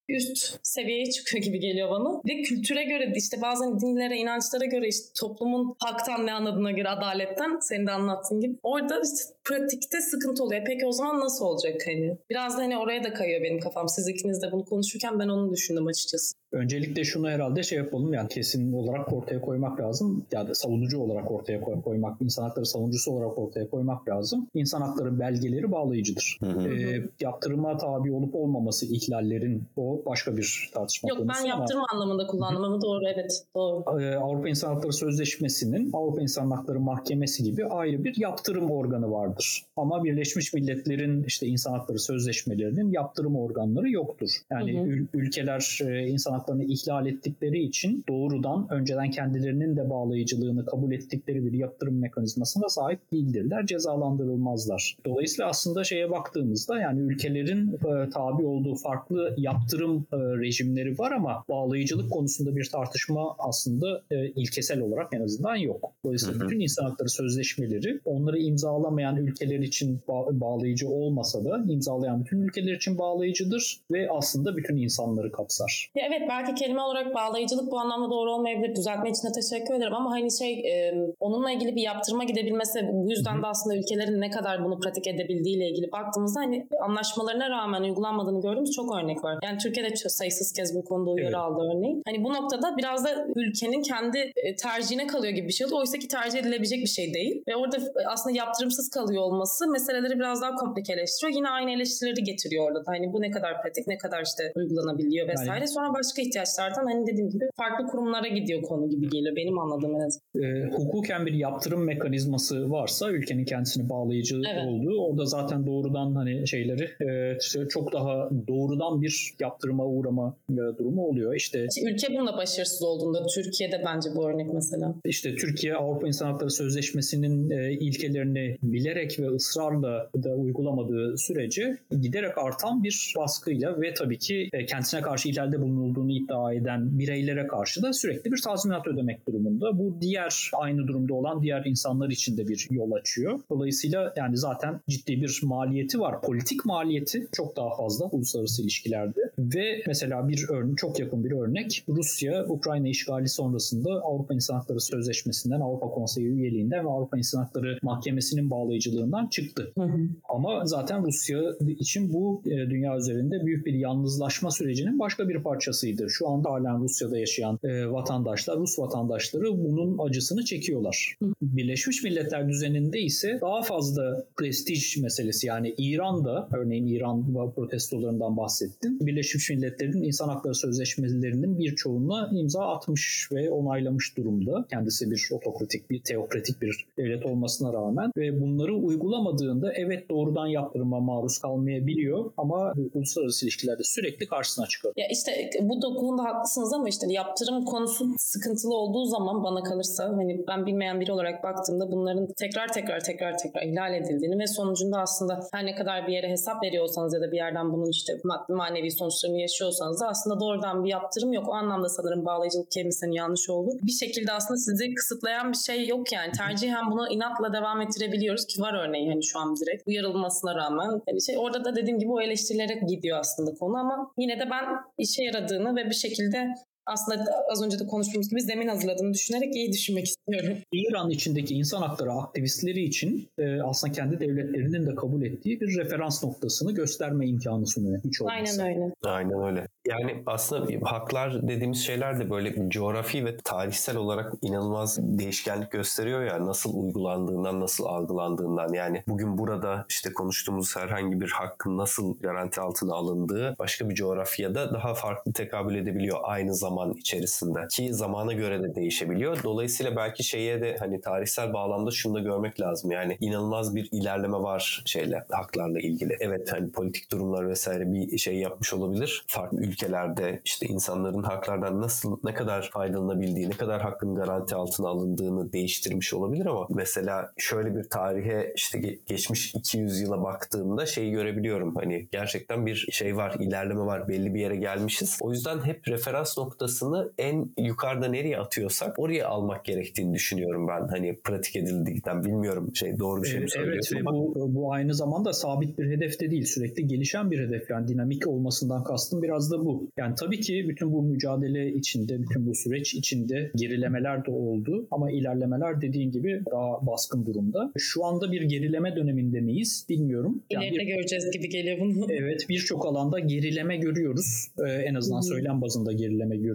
üst seviyeye çıkıyor gibi geliyor bana. De kültüre göre işte bazen dinlere, inançlara göre işte toplumun haktan ne anladığına göre adaletten senin de anlattığın gibi. Orada işte pratikte sıkıntı oluyor. Peki o zaman nasıl olacak hani? Biraz da hani oraya da kayıyor benim kafam. Siz ikiniz de bunu konuşurken ben onu düşündüm açıkçası. Öncelikle şunu herhalde şey yapalım yani kesin olarak ortaya koymak lazım. Yani savunucu olarak ortaya koymak, insan hakları savunucusu olarak ortaya koymak lazım. İnsan hakları belgeleri bağlayıcıdır. Hı hı. E, yaptırıma tabi olup olmaması ihlallerin o başka bir tartışma Yok, konusu. Yok ben yaptırma ama, anlamında kullandım ama doğru evet doğru. E, Avrupa İnsan Hakları Sözleşmesi'nin Avrupa İnsan Hakları Mahkemesi gibi ayrı bir yaptırım organı vardır. Ama Birleşmiş Milletler'in işte insan hakları sözleşmelerinin yaptırım organları yoktur. Yani hı hı. ülkeler e, insan haklarını ihlal ettikleri için doğrudan önceden kendilerinin de bağlayıcılığını kabul ettikleri bir yaptırım mekanizmasına sahip değildirler. Cezalandırılmazlar. Dolayısıyla aslında şeye baktığımızda yani ülkelerin e, tabi olduğu farklı yaptırım e, rejimleri var ama bağlayıcılık konusunda bir tartışma aslında e, ilkesel olarak en azından yok. Dolayısıyla hı hı. bütün insan hakları sözleşmeleri onları imzalamayan ülkeler için ba- bağlayıcı olmasa da imzalayan bütün ülkeler için bağlayıcıdır ve aslında bütün insanları kapsar. Ya evet belki kelime olarak bağlayıcılık bu anlamda doğru olmayabilir. Düzeltme için de teşekkür ederim ama hani şey e, onunla ilgili bir yaptırma gidebilmesi bu yüzden de aslında ülkelerin ne kadar bunu pratik edebildiğiyle ilgili baktığımızda hani anlaşmalarına rağmen uygulanmadığını gördüğümüz çok örnek var. Yani Türkiye'de sayısız kez bu konuda uyarı evet. aldı örneğin. Hani bu noktada biraz da ülkenin kendi tercihine kalıyor gibi bir şey oluyor. Oysa ki tercih edilebilecek bir şey değil. Ve orada aslında yaptırımsız kalıyor olması meseleleri biraz daha komplikeleştiriyor. Yine aynı eleştirileri getiriyor orada. Hani bu ne kadar pratik, ne kadar işte uygulanabiliyor vesaire. Yani, Sonra başka ihtiyaçlardan hani dediğim gibi farklı kurumlara gidiyor konu gibi geliyor. Benim anladığım en azından. E, hukuken bir yaptırım mekanizması varsa ülkenin kendisini bağlayıcı evet. olduğu orada zaten doğrudan hani şeyleri e, çok daha doğrudan bir yaptırıma uğrama e, durumu oluyor. İşte, işte ülke bunda başarısız olduğunda Türkiye'de bence bu örnek mesela. İşte Türkiye Avrupa İnsan Hakları Sözleşmesi'nin e, ilkelerini bilerek ve ısrarla da uygulamadığı sürece giderek artan bir baskıyla ve tabii ki e, kendisine karşı ihlalde bulunulduğunu iddia eden bireylere karşı da sürekli bir tazminat ödemek durumunda. Bu diğer aynı durumda olan diğer insanlar için de bir yol açıyor. Dolayısıyla yani zaten ciddi bir maliyeti var. Politik maliyeti çok daha fazla uluslararası ilişkilerde. Ve mesela bir örnek, çok yakın bir örnek Rusya Ukrayna işgali sonrasında Avrupa İnsan Hakları Sözleşmesi'nden, Avrupa Konseyi üyeliğinden ve Avrupa İnsan Hakları Mahkemesi'nin bağlayıcılığından çıktı. Hı hı. Ama zaten Rusya için bu e, dünya üzerinde büyük bir yalnızlaşma sürecinin başka bir parçasıydı. Şu anda halen Rusya'da yaşayan e, vatandaşlar, Rus vatandaşları bunun acısını çekiyorlar. Hı. Birleşmiş Milletler düzeninde ise daha fazla prestij meselesi yani İran'da örneğin İran protestolarından bahsettin. Birleşmiş Milletler'in insan hakları sözleşmelerinin birçoğuna imza atmış ve onaylamış durumda. Kendisi bir otokratik, bir teokratik bir devlet olmasına rağmen ve bunları uygulamadığında evet doğrudan yaptırıma maruz kalmayabiliyor ama uluslararası ilişkilerde sürekli karşısına çıkıyor. Ya işte bu konuda haklısınız ama işte yaptırım konusu sıkıntılı olduğu zaman bana kalırsa hani ben bilmeyen biri olarak baktığımda bunların tekrar tekrar tekrar tekrar ihlal edildiğini ve sonucunda aslında her ne kadar bir yere hesap veriyorsanız ya da bir yerden bunun işte maddi manevi sonuçlarını yaşıyorsanız da aslında doğrudan bir yaptırım yok. O anlamda sanırım bağlayıcılık kelimesinin yanlış oldu. Bir şekilde aslında sizi kısıtlayan bir şey yok yani. Tercihen bunu inatla devam ettirebiliyoruz ki var örneği hani şu an direkt uyarılmasına rağmen. Yani şey orada da dediğim gibi o eleştirilere gidiyor aslında konu ama yine de ben işe yaradığını ve bir şekilde aslında az önce de konuştuğumuz gibi zemin hazırladığını düşünerek iyi düşünmek istiyorum. İran içindeki insan hakları aktivistleri için e, aslında kendi devletlerinin de kabul ettiği bir referans noktasını gösterme imkanı sunuyor hiç olmazsa. Aynen öyle. Aynen öyle. Yani aslında haklar dediğimiz şeyler de böyle coğrafi ve tarihsel olarak inanılmaz değişkenlik gösteriyor ya nasıl uygulandığından, nasıl algılandığından. Yani bugün burada işte konuştuğumuz herhangi bir hakkın nasıl garanti altına alındığı başka bir coğrafyada daha farklı tekabül edebiliyor aynı zaman içerisinde. Ki zamana göre de değişebiliyor. Dolayısıyla belki şeye de hani tarihsel bağlamda şunu da görmek lazım. Yani inanılmaz bir ilerleme var şeyle haklarla ilgili. Evet hani politik durumlar vesaire bir şey yapmış olabilir. Farklı ülkelerde işte insanların haklardan nasıl ne kadar faydalanabildiği, ne kadar hakkın garanti altına alındığını değiştirmiş olabilir ama mesela şöyle bir tarihe işte geçmiş 200 yıla baktığımda şeyi görebiliyorum. Hani gerçekten bir şey var, ilerleme var, belli bir yere gelmişiz. O yüzden hep referans noktasını en yukarıda nereye atıyorsak oraya almak gerektiğini düşünüyorum ben. Hani pratik edildikten bilmiyorum şey doğru bir şey mi söylüyorum Evet ama... bu, bu aynı zamanda sabit bir hedef de değil. Sürekli gelişen bir hedef. Yani dinamik olmasından kastım biraz da bu. Yani tabii ki bütün bu mücadele içinde, bütün bu süreç içinde gerilemeler de oldu ama ilerlemeler dediğin gibi daha baskın durumda. Şu anda bir gerileme döneminde miyiz bilmiyorum. Yani İleride bir, göreceğiz gibi geliyor bunu. Evet birçok alanda gerileme görüyoruz. Ee, en azından söylem bazında gerileme görüyoruz.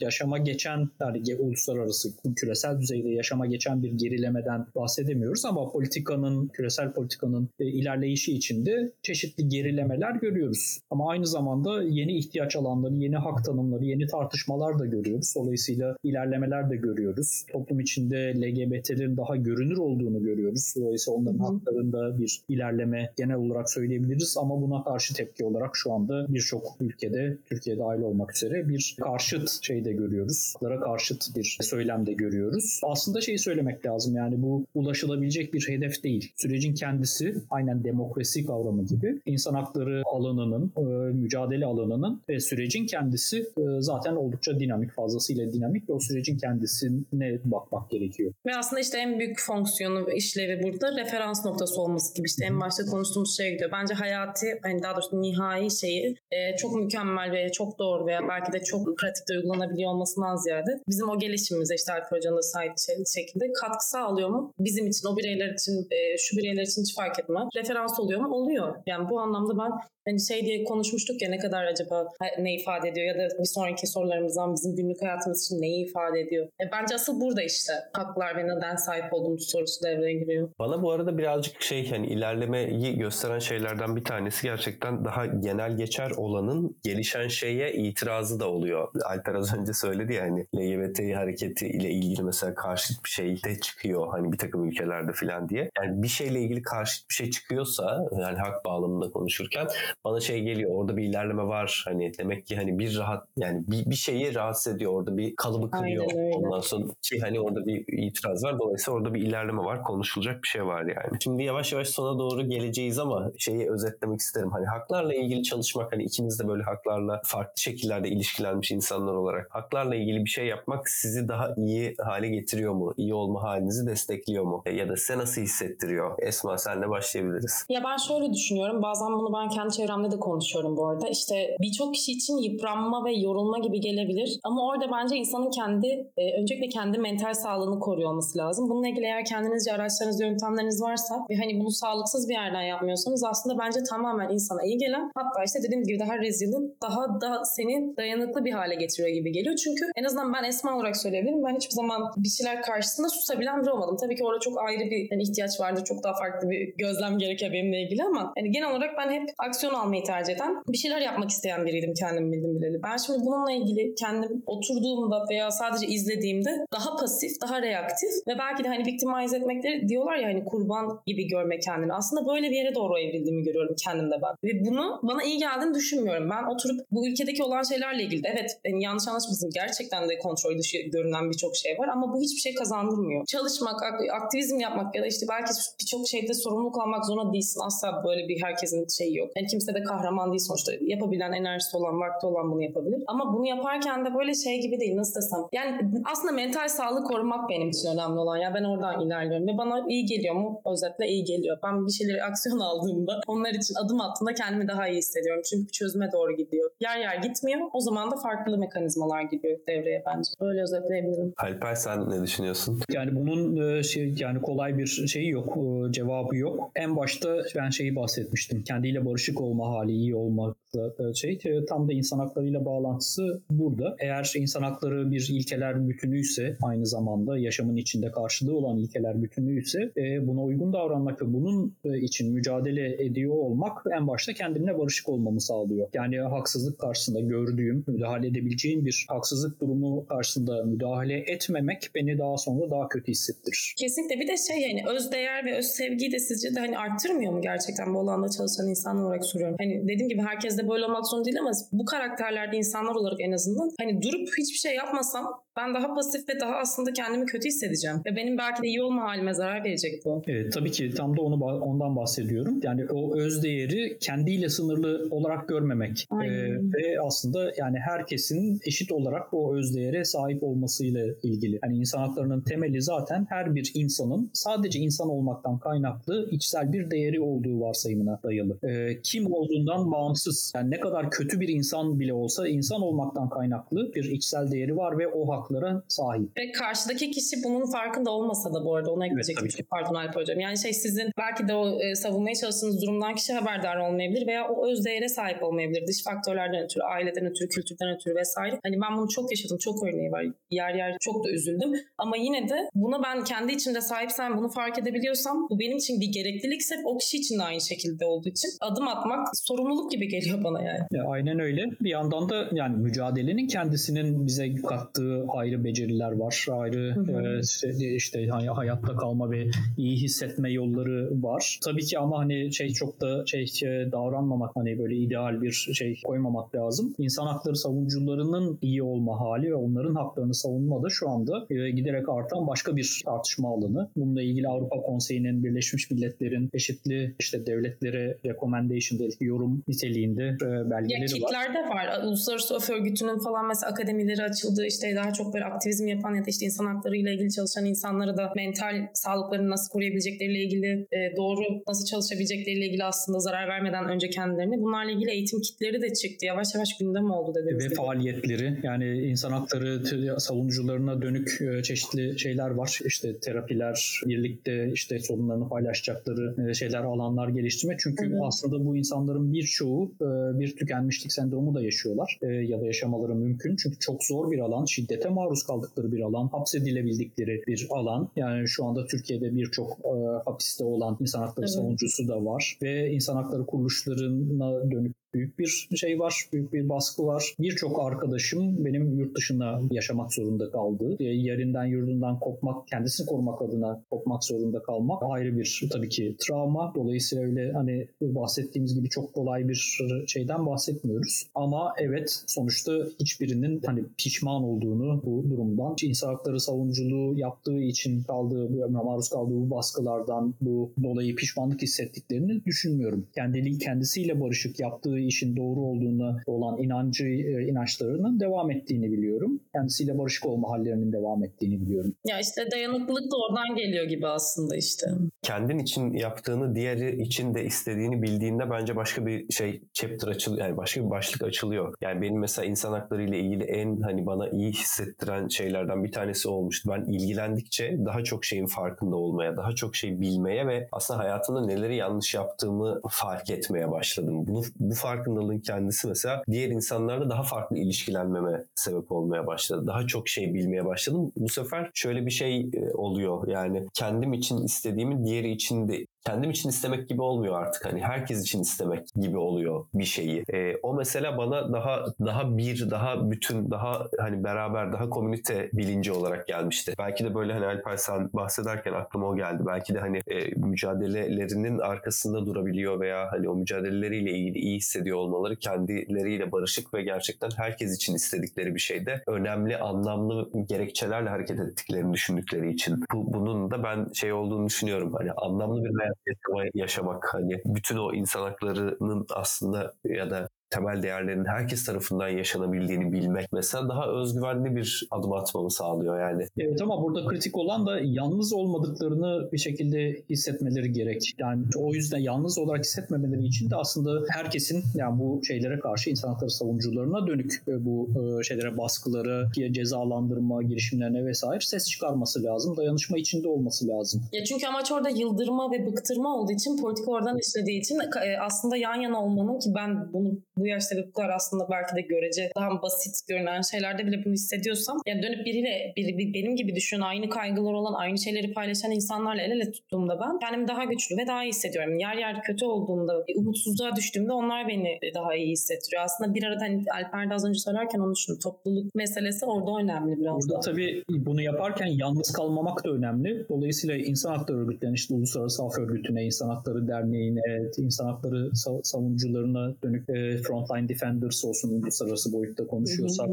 Yaşama geçen yani uluslararası küresel düzeyde yaşama geçen bir gerilemeden bahsedemiyoruz ama politikanın, küresel politikanın e, ilerleyişi içinde çeşitli gerilemeler görüyoruz. Ama aynı zamanda yeni ihtiyaç alanları, yeni hak tanımları, yeni tartışmalar da görüyoruz. Dolayısıyla ilerlemeler de görüyoruz. Toplum içinde LGBT'lerin daha görünür olduğunu görüyoruz. Dolayısıyla onların Hı-hı. haklarında bir ilerleme genel olarak söyleyebiliriz ama buna karşı tepki olarak şu anda birçok ülkede, Türkiye dahil olmak üzere bir karşıt şey de görüyoruz. Lara karşıt bir söylem de görüyoruz. Aslında şeyi söylemek lazım yani bu ulaşılabilecek bir hedef değil. Sürecin kendisi aynen demokrasi kavramı gibi insan hakları alanının, e, mücadele alanının ve sürecin kendisi e, zaten oldukça dinamik, fazlasıyla dinamik ve o sürecin kendisine bakmak gerekiyor. Ve aslında işte en büyük fonksiyonu işlevi burada referans noktası olması gibi işte en başta konuştuğumuz şeye gidiyor. Bence hayati, hani daha doğrusu nihai şeyi e, çok mükemmel ve çok doğru veya belki de çok pratikte uygulanabiliyor olmasından ziyade bizim o gelişimimize işte Alper Hoca'nın da sahip şekilde katkı sağlıyor mu? Bizim için, o bireyler için, e, şu bireyler için hiç fark etmez. Referans oluyor mu? Oluyor. Yani bu anlamda ben hani şey diye konuşmuştuk ya ne kadar acaba ne ifade ediyor ya da bir sonraki sorularımızdan bizim günlük hayatımız için neyi ifade ediyor? E, bence asıl burada işte haklar ve neden sahip olduğumuz sorusu devreye giriyor. Bana bu arada birazcık şey hani ilerlemeyi gösteren şeylerden bir tanesi gerçekten daha genel geçer olanın gelişen şeye itirazı da oluyor. Alper az önce söyledi ya hani LGBT hareketi ile ilgili mesela karşıt bir şey de çıkıyor hani bir takım ülkelerde falan diye. Yani bir şeyle ilgili karşıt bir şey çıkıyorsa yani hak bağlamında konuşurken bana şey geliyor orada bir ilerleme var hani demek ki hani bir rahat yani bir, bir şeyi rahatsız ediyor orada bir kalıbı kırıyor ondan sonra ki hani orada bir itiraz var dolayısıyla orada bir ilerleme var konuşulacak bir şey var yani. Şimdi yavaş yavaş sona doğru geleceğiz ama şeyi özetlemek isterim hani haklarla ilgili çalışmak hani ikiniz de böyle haklarla farklı şekillerde ilişkilenmiş insanlar olarak haklarla ilgili bir şey yapmak sizi daha iyi hale getiriyor mu? İyi olma halinizi destekliyor mu? Ya da size nasıl hissettiriyor? Esma senle başlayabiliriz. Ya ben şöyle düşünüyorum. Bazen bunu ben kendi çevremde de konuşuyorum bu arada. İşte birçok kişi için yıpranma ve yorulma gibi gelebilir. Ama orada bence insanın kendi e, öncelikle kendi mental sağlığını koruyor olması lazım. Bununla ilgili eğer kendinizce araçlarınız, yöntemleriniz varsa ve hani bunu sağlıksız bir yerden yapmıyorsanız aslında bence tamamen insana iyi gelen hatta işte dediğim gibi daha rezilin daha da senin dayanıklı bir hale getiriyor gibi geliyor. Çünkü en azından ben Esma olarak söyleyebilirim. Ben hiçbir zaman bir şeyler karşısında susabilen biri olmadım. Tabii ki orada çok ayrı bir yani ihtiyaç vardır. Çok daha farklı bir gözlem gerekiyor benimle ilgili ama yani genel olarak ben hep aksiyon almayı tercih eden bir şeyler yapmak isteyen biriydim kendim bildim bileli. Ben şimdi bununla ilgili kendim oturduğumda veya sadece izlediğimde daha pasif, daha reaktif ve belki de hani victimize etmekleri diyorlar ya hani kurban gibi görme kendini. Aslında böyle bir yere doğru evrildiğimi görüyorum kendimde ben. Ve bunu bana iyi geldiğini düşünmüyorum. Ben oturup bu ülkedeki olan şeylerle ilgili de evet yani yanlış anlaşılmasın gerçekten de kontrol dışı görünen birçok şey var ama bu hiçbir şey kazandırmıyor. Çalışmak, aktivizm yapmak ya da işte belki birçok şeyde sorumluluk almak zorunda değilsin. Asla böyle bir herkesin şeyi yok. Yani kimse de kahraman değil sonuçta. Yapabilen, enerjisi olan, vakti olan bunu yapabilir. Ama bunu yaparken de böyle şey gibi değil nasıl desem. Yani aslında mental sağlığı korumak benim için önemli olan. Ya ben oradan ilerliyorum ve bana iyi geliyor mu? Özetle iyi geliyor. Ben bir şeyleri aksiyon aldığımda onlar için adım attığımda kendimi daha iyi hissediyorum. Çünkü çözüme doğru gidiyor. Yer yer gitmiyor. O zaman da farklı mekanizmalar giriyor devreye bence. Öyle özetleyebilirim. Alper sen ne düşünüyorsun? Yani bunun e, şey yani kolay bir şeyi yok, e, cevabı yok. En başta ben şeyi bahsetmiştim. Kendiyle barışık olma hali, iyi olmak e, şey tam da insan haklarıyla bağlantısı burada. Eğer insan hakları bir ilkeler bütünüyse aynı zamanda yaşamın içinde karşılığı olan ilkeler bütünüyse buna uygun davranmak ve bunun için mücadele ediyor olmak en başta kendine barışık olmamı sağlıyor. Yani haksızlık karşısında gördüğüm, müdahale edebileceğim bir haksızlık durumu karşısında müdahale etmemek beni daha sonra daha kötü hissettirir. Kesinlikle bir de şey yani öz değer ve öz sevgiyi de sizce de hani arttırmıyor mu gerçekten bu alanda çalışan insanlar olarak soruyorum. Hani dediğim gibi herkes de böyle olmak zorunda değil ama bu karakterlerde insanlar olarak en azından hani durup hiçbir şey yapmasam ben daha pasif ve daha aslında kendimi kötü hissedeceğim. Ve benim belki de iyi olma halime zarar verecek bu. Evet tabii ki tam da onu ondan bahsediyorum. Yani o öz değeri kendiyle sınırlı olarak görmemek. Ee, ve aslında yani herkesin eşit olarak o özdeğere sahip olmasıyla ilgili. Yani insan haklarının temeli zaten her bir insanın sadece insan olmaktan kaynaklı içsel bir değeri olduğu varsayımına dayalı. E, kim olduğundan bağımsız yani ne kadar kötü bir insan bile olsa insan olmaktan kaynaklı bir içsel değeri var ve o haklara sahip. Ve karşıdaki kişi bunun farkında olmasa da bu arada ona ekleyecek tabii ki. pardon Alp Hocam. Yani şey sizin belki de o e, savunmaya çalıştığınız durumdan kişi haberdar olmayabilir veya o öz değere sahip olmayabilir. Dış faktörlerden ötürü, aileden ötürü, kültürden ötürü vesaire. Hani ben bunu çok yaşadım, çok örneği var. Yer yer çok da üzüldüm. Ama yine de buna ben kendi içimde sahipsem, bunu fark edebiliyorsam bu benim için bir gereklilikse o kişi için de aynı şekilde olduğu için adım atmak sorumluluk gibi geliyor bana yani. Ya, aynen öyle. Bir yandan da yani mücadelenin kendisinin bize kattığı ayrı beceriler var. Ayrı Hı hı. e, işte- işte hay- hayatta kalma ve iyi hissetme yolları var. Tabii ki ama hani şey çok da şey e, davranmamak hani böyle ideal bir şey koymamak lazım. İnsan hakları savunucularının iyi olma hali ve onların haklarını savunma da şu anda e, giderek artan başka bir tartışma alanı. Bununla ilgili Avrupa Konseyi'nin Birleşmiş Milletler'in çeşitli işte devletlere recommendation belki yorum niteliğinde e, Ya belgeleri var. kitlerde var. Uluslararası Af Örgütü'nün falan mesela akademileri açıldı. İşte daha çok böyle aktivizm yapan ya da işte insan hakları ile ilgili çalışan insanlara da mental sağlıklarını nasıl koruyabilecekleriyle ilgili e, doğru nasıl çalışabilecekleriyle ilgili aslında zarar vermeden önce kendilerini bunlarla ilgili eğitim kitleri de çıktı. Yavaş yavaş gündem oldu dediğimiz ve gibi. faaliyetleri yani insan hakları savunucularına dönük e, çeşitli şeyler var. İşte terapiler, birlikte işte sorunlarını paylaşacakları e, şeyler, alanlar geliştirme. Çünkü hı. aslında bu insanların birçoğu e, bir tükenmişlik sendromu da yaşıyorlar ya da yaşamaları mümkün. Çünkü çok zor bir alan, şiddete maruz kaldıkları bir alan, hapsedilebildikleri bir alan. Yani şu anda Türkiye'de birçok e, hapiste olan insan hakları Evet. savunucusu da var ve insan hakları kuruluşlarına dönük büyük bir şey var, büyük bir baskı var. Birçok arkadaşım benim yurt dışında yaşamak zorunda kaldı. E, Yerinden yurdundan kopmak, kendisini korumak adına kopmak zorunda kalmak ayrı bir tabii ki travma. Dolayısıyla öyle hani bahsettiğimiz gibi çok kolay bir şeyden bahsetmiyoruz. Ama evet sonuçta hiçbirinin hani pişman olduğunu bu durumdan, insan hakları savunuculuğu yaptığı için kaldığı, maruz kaldığı bu baskılardan bu dolayı pişmanlık hissettiklerini düşünmüyorum. Kendiliği kendisiyle barışık yaptığı işin doğru olduğuna olan inancı, e, inançlarının devam ettiğini biliyorum. Kendisiyle barışık olma hallerinin devam ettiğini biliyorum. Ya işte dayanıklılık da oradan geliyor gibi aslında işte. kendin için yaptığını diğeri için de istediğini bildiğinde bence başka bir şey chapter açılıyor yani başka bir başlık açılıyor. Yani benim mesela insan hakları ile ilgili en hani bana iyi hissettiren şeylerden bir tanesi olmuştu. Ben ilgilendikçe daha çok şeyin farkında olmaya, daha çok şey bilmeye ve aslında hayatımda neleri yanlış yaptığımı fark etmeye başladım. Bunu bu farkındalığın kendisi mesela diğer insanlarla daha farklı ilişkilenmeme sebep olmaya başladı. Daha çok şey bilmeye başladım. Bu sefer şöyle bir şey e, oluyor. Yani kendim için istediğimi diğeri için de kendim için istemek gibi olmuyor artık. Hani herkes için istemek gibi oluyor bir şeyi. E, o mesela bana daha daha bir, daha bütün, daha hani beraber, daha komünite bilinci olarak gelmişti. Belki de böyle hani Alper sen bahsederken aklıma o geldi. Belki de hani e, mücadelelerinin arkasında durabiliyor veya hani o mücadeleleriyle ilgili iyi hissediyor olmaları kendileriyle barışık ve gerçekten herkes için istedikleri bir şeyde önemli, anlamlı gerekçelerle hareket ettiklerini düşündükleri için. Bu, bunun da ben şey olduğunu düşünüyorum. Hani anlamlı bir hayat yaşama- yaşamak hani bütün o insan haklarının aslında ya da temel değerlerin herkes tarafından yaşanabildiğini bilmek mesela daha özgüvenli bir adım atmamı sağlıyor yani. Evet ama burada kritik olan da yalnız olmadıklarını bir şekilde hissetmeleri gerek. Yani o yüzden yalnız olarak hissetmemeleri için de aslında herkesin yani bu şeylere karşı insan hakları savunucularına dönük e, bu e, şeylere baskıları, cezalandırma girişimlerine vesaire ses çıkarması lazım. Dayanışma içinde olması lazım. Ya çünkü amaç orada yıldırma ve bıktırma olduğu için politika oradan işlediği için e, aslında yan yana olmanın ki ben bunu bu yaşta bu kadar aslında belki de görece daha basit görünen şeylerde bile bunu hissediyorsam yani dönüp biriyle biri, bir- benim gibi düşünen aynı kaygılar olan aynı şeyleri paylaşan insanlarla el ele tuttuğumda ben kendimi daha güçlü ve daha iyi hissediyorum. Yer yer kötü olduğumda umutsuzluğa düştüğümde onlar beni daha iyi hissettiriyor. Aslında bir arada hani Alper de az önce söylerken onu düşündüm. Topluluk meselesi orada önemli biraz Burada da. tabii bunu yaparken yalnız kalmamak da önemli. Dolayısıyla insan hakları örgütlerine, işte Uluslararası Af Örgütü'ne, İnsan Hakları Derneği'ne, insan hakları sa- savunucularına dönük e, Frontline Defenders olsun uluslararası boyutta konuşuyorsak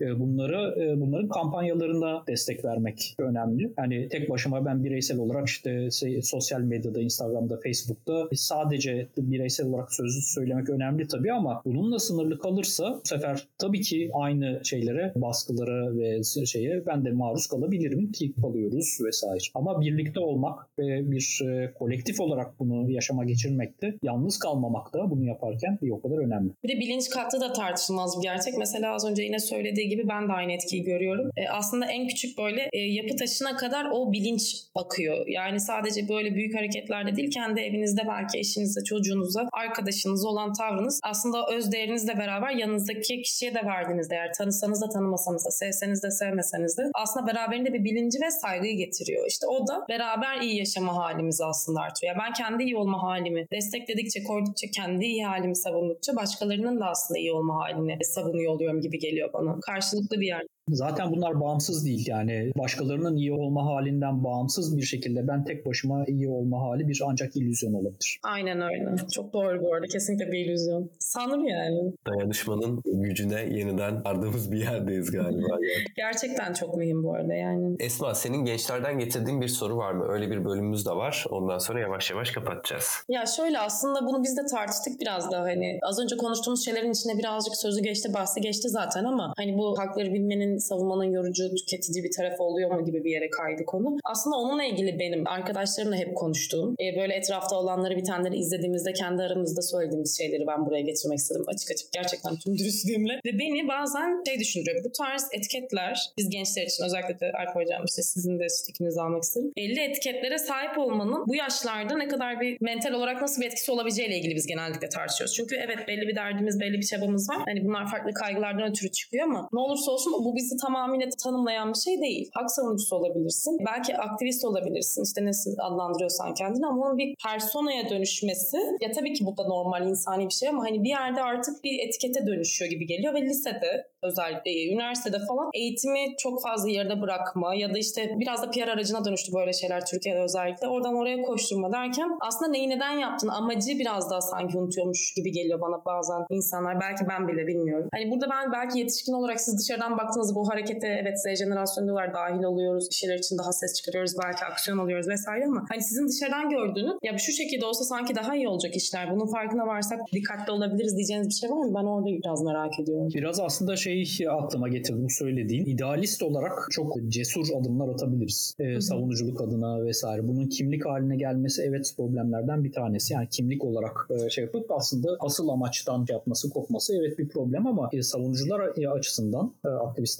e, bunları e, bunların kampanyalarına destek vermek önemli. Yani tek başıma ben bireysel olarak işte sosyal medyada, Instagram'da, Facebook'ta sadece bireysel olarak sözlü söylemek önemli tabii ama bununla sınırlı kalırsa bu sefer tabii ki aynı şeylere, baskılara ve şeye ben de maruz kalabilirim ki kalıyoruz vesaire. Ama birlikte olmak ve bir e, kolektif olarak bunu yaşama geçirmekte, yalnız kalmamak da bunu yaparken bir o kadar önemli. Bir de bilinç katı da tartışılmaz bir gerçek. Mesela az önce yine söylediği gibi ben de aynı etkiyi görüyorum. E, aslında en küçük böyle e, yapı taşına kadar o bilinç akıyor. Yani sadece böyle büyük hareketlerde değil kendi evinizde belki eşinizle, çocuğunuzla, arkadaşınız olan tavrınız aslında öz değerinizle beraber yanınızdaki kişiye de verdiğiniz değer. Tanısanız da tanımasanız da, sevseniz de sevmeseniz de aslında beraberinde bir bilinci ve saygıyı getiriyor. İşte o da beraber iyi yaşama halimizi aslında artıyor. Yani ben kendi iyi olma halimi destekledikçe, koydukça, kendi iyi halimi savundukça başkalarının da aslında iyi olma halini savunuyor oluyorum gibi geliyor bana. Karşılıklı bir yer. Zaten bunlar bağımsız değil yani başkalarının iyi olma halinden bağımsız bir şekilde ben tek başıma iyi olma hali bir ancak illüzyon olabilir. Aynen öyle. Çok doğru bu arada. Kesinlikle bir illüzyon. Sanırım yani. Dayanışmanın gücüne yeniden ardığımız bir yerdeyiz galiba. *laughs* Gerçekten çok mühim bu arada yani. Esma senin gençlerden getirdiğin bir soru var mı? Öyle bir bölümümüz de var. Ondan sonra yavaş yavaş kapatacağız. Ya şöyle aslında bunu biz de tartıştık biraz da hani az önce konuştuğumuz şeylerin içine birazcık sözü geçti, bahsi geçti zaten ama hani bu hakları bilmenin savunmanın yorucu, tüketici bir tarafı oluyor mu gibi bir yere kaydı konu. Aslında onunla ilgili benim arkadaşlarımla hep konuştuğum, e, böyle etrafta olanları bitenleri izlediğimizde kendi aramızda söylediğimiz şeyleri ben buraya getirmek istedim açık açık gerçekten tüm dürüstlüğümle. Ve beni bazen şey düşündürüyor. Bu tarz etiketler biz gençler için özellikle de Alp Hocam işte sizin de fikrinizi almak isterim. Belli etiketlere sahip olmanın bu yaşlarda ne kadar bir mental olarak nasıl bir etkisi olabileceğiyle ilgili biz genellikle tartışıyoruz. Çünkü evet belli bir derdimiz, belli bir çabamız var. Hani bunlar farklı kaygılardan ötürü çıkıyor ama ne olursa olsun bu bizi tamamıyla tanımlayan bir şey değil. Hak savunucusu olabilirsin. Belki aktivist olabilirsin. İşte nasıl adlandırıyorsan kendini ama onun bir personaya dönüşmesi ya tabii ki bu da normal insani bir şey ama hani bir yerde artık bir etikete dönüşüyor gibi geliyor ve lisede özellikle üniversitede falan eğitimi çok fazla yerde bırakma ya da işte biraz da PR aracına dönüştü böyle şeyler Türkiye'de özellikle. Oradan oraya koşturma derken aslında neyi neden yaptın amacı biraz daha sanki unutuyormuş gibi geliyor bana bazen insanlar. Belki ben bile bilmiyorum. Hani burada ben belki yetişkin olarak siz dışarıdan baktığınızda bu harekete evet Z jenerasyonu diyorlar dahil oluyoruz. Bir şeyler için daha ses çıkarıyoruz. Belki aksiyon alıyoruz vesaire ama hani sizin dışarıdan gördüğünüz ya şu şekilde olsa sanki daha iyi olacak işler. Bunun farkına varsak dikkatli olabiliriz diyeceğiniz bir şey var mı? Ben orada biraz merak ediyorum. Biraz aslında şey aklıma getirdi bu söylediğin. İdealist olarak çok cesur adımlar atabiliriz. Ee, savunuculuk adına vesaire. Bunun kimlik haline gelmesi evet problemlerden bir tanesi. Yani kimlik olarak e, şey yapıp aslında asıl amaçtan yapması, kopması evet bir problem ama e, savunucular açısından, e,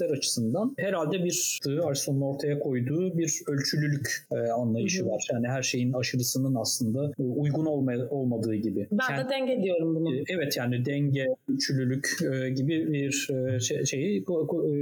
aktivistler açısından herhalde bir Arson'un ortaya koyduğu bir ölçülülük e, anlayışı var. Yani her şeyin aşırısının aslında e, uygun olma, olmadığı gibi. Ben yani, de denge diyorum bunu. E, evet yani denge, ölçülülük e, gibi bir e, şey, şeyi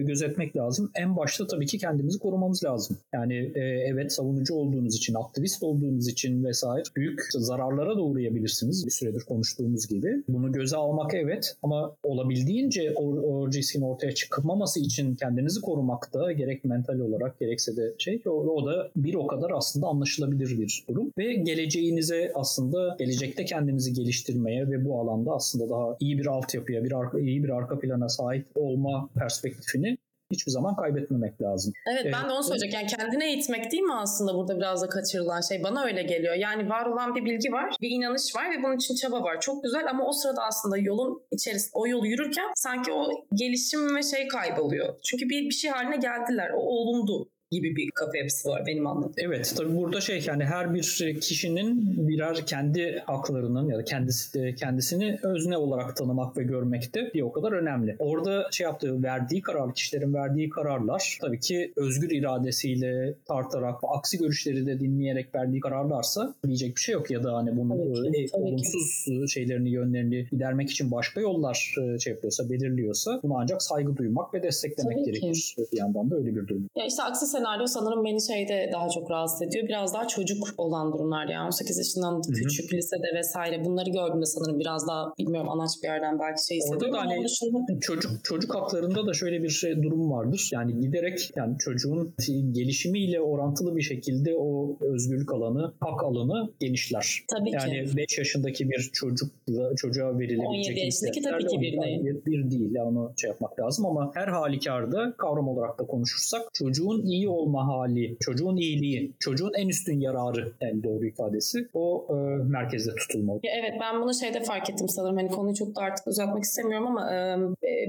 gözetmek lazım. En başta tabii ki kendimizi korumamız lazım. Yani e, evet savunucu olduğunuz için, aktivist olduğunuz için vesaire büyük zararlara da uğrayabilirsiniz. Bir süredir konuştuğumuz gibi. Bunu göze almak evet ama olabildiğince o, o riskin ortaya çıkmaması için kendinizi korumakta gerek mental olarak gerekse de şey o, o da bir o kadar aslında anlaşılabilir bir durum. Ve geleceğinize aslında gelecekte kendinizi geliştirmeye ve bu alanda aslında daha iyi bir altyapıya, bir arka, iyi bir arka plana sahip olma perspektifini hiçbir zaman kaybetmemek lazım. Evet ben de onu söyleyecek. Yani kendine eğitmek değil mi aslında burada biraz da kaçırılan şey? Bana öyle geliyor. Yani var olan bir bilgi var, bir inanış var ve bunun için çaba var. Çok güzel ama o sırada aslında yolun içerisinde o yolu yürürken sanki o gelişim ve şey kayboluyor. Çünkü bir, bir şey haline geldiler. O olundu gibi bir kafa yapısı var benim anladığım. Evet tabii burada şey yani her bir kişinin birer kendi haklarının ya da kendisi kendisini özne olarak tanımak ve görmek de bir o kadar önemli. Orada şey yaptığı verdiği karar kişilerin verdiği kararlar tabii ki özgür iradesiyle tartarak aksi görüşleri de dinleyerek verdiği kararlarsa diyecek bir şey yok ya da hani bunu tabii ki, tabii olumsuz ki. şeylerini yönlerini gidermek için başka yollar e, şey yapıyorsa belirliyorsa bunu ancak saygı duymak ve desteklemek tabii gerekir. Ki. Bir yandan da öyle bir durum. Ya işte aksi senaryo sanırım beni şeyde daha çok rahatsız ediyor. Biraz daha çocuk olan durumlar yani 18 yaşından Hı-hı. küçük lisede vesaire bunları gördüğümde sanırım biraz daha bilmiyorum anaç bir yerden belki şey hissediyorum. Orada da hani dışında... çocuk çocuk haklarında da şöyle bir şey, durum vardır. Yani giderek yani çocuğun gelişimiyle orantılı bir şekilde o özgürlük alanı, hak alanı genişler. Tabii yani ki. 5 yaşındaki bir çocuk çocuğa verilebilecek 17 yaşındaki tabii ki bir değil. Bir değil. Onu şey yapmak lazım ama her halükarda kavram olarak da konuşursak çocuğun iyi olma hali, çocuğun iyiliği, çocuğun en üstün yararı en doğru ifadesi o e, merkezde tutulmalı. Ya evet ben bunu şeyde fark ettim sanırım. Hani konuyu çok da artık uzatmak istemiyorum ama e,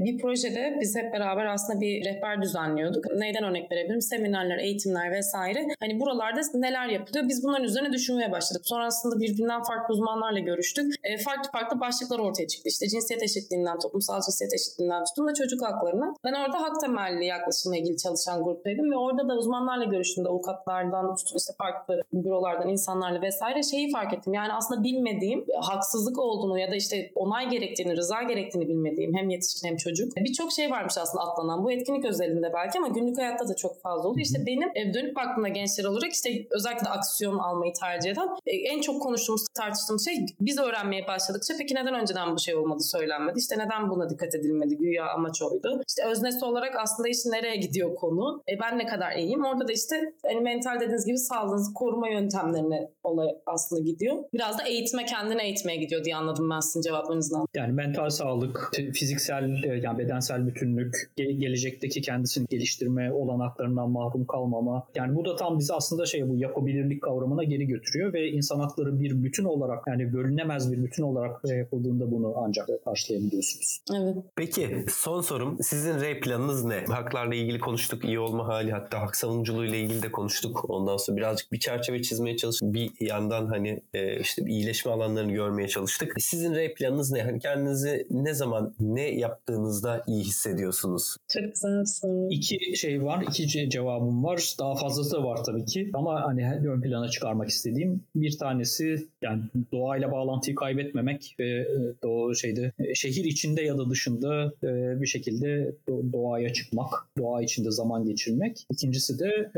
bir projede biz hep beraber aslında bir rehber düzenliyorduk. Neyden örnek verebilirim? Seminerler, eğitimler vesaire. Hani buralarda neler yapılıyor? Biz bunların üzerine düşünmeye başladık. Sonrasında birbirinden farklı uzmanlarla görüştük. E, farklı farklı başlıklar ortaya çıktı. İşte cinsiyet eşitliğinden, toplumsal cinsiyet eşitliğinden tutun da çocuk haklarına. Ben orada hak temelli yaklaşımla ilgili çalışan gruptaydım ve orada da uzmanlarla görüştüğümde avukatlardan tutun işte farklı bürolardan insanlarla vesaire şeyi fark ettim. Yani aslında bilmediğim haksızlık olduğunu ya da işte onay gerektiğini, rıza gerektiğini bilmediğim hem yetişkin hem çocuk. Birçok şey varmış aslında atlanan. Bu etkinlik özelinde belki ama günlük hayatta da çok fazla oluyor. İşte benim e, dönüp baktığımda gençler olarak işte özellikle de aksiyon almayı tercih eden e, en çok konuştuğumuz, tartıştığımız şey biz öğrenmeye başladıkça peki neden önceden bu şey olmadı söylenmedi? İşte neden buna dikkat edilmedi? Güya amaç oydu. İşte öznesi olarak aslında işte nereye gidiyor konu? E ben ne kadar iyiyim? Orada da işte hani mental dediğiniz gibi sağlığınızı koruma yöntemlerine olay aslında gidiyor. Biraz da eğitime kendini eğitmeye gidiyor diye anladım ben sizin cevaplarınızdan. Yani mental sağlık, fiziksel e, yani bedensel bütünlük, gelecekteki kendisini geliştirme olanaklarından mahrum kalmama. Yani bu da tam bizi aslında şey bu yapabilirlik kavramına geri götürüyor ve insan hakları bir bütün olarak yani bölünemez bir bütün olarak yapıldığında bunu ancak karşılayabiliyorsunuz. Evet. Peki son sorum sizin R planınız ne? Haklarla ilgili konuştuk, iyi olma hali hatta hak savunuculuğu ile ilgili de konuştuk. Ondan sonra birazcık bir çerçeve çizmeye çalıştık. Bir yandan hani e, işte iyileşme alanlarını görmeye çalıştık. Sizin R planınız ne? Hani kendinizi ne zaman ne yaptığınızda iyi hissediyorsunuz? Çok güzel bir soru. İki şey var, iki cevabım var. Daha fazlası da var tabii ki. Ama hani ön plana çıkarmak istediğim bir tanesi yani doğayla bağlantıyı kaybetmemek ve e, doğu şeyde e, şehir içinde ya da dışında e, bir şekilde doğaya çıkmak, doğa içinde zaman geçirmek. İkincisi de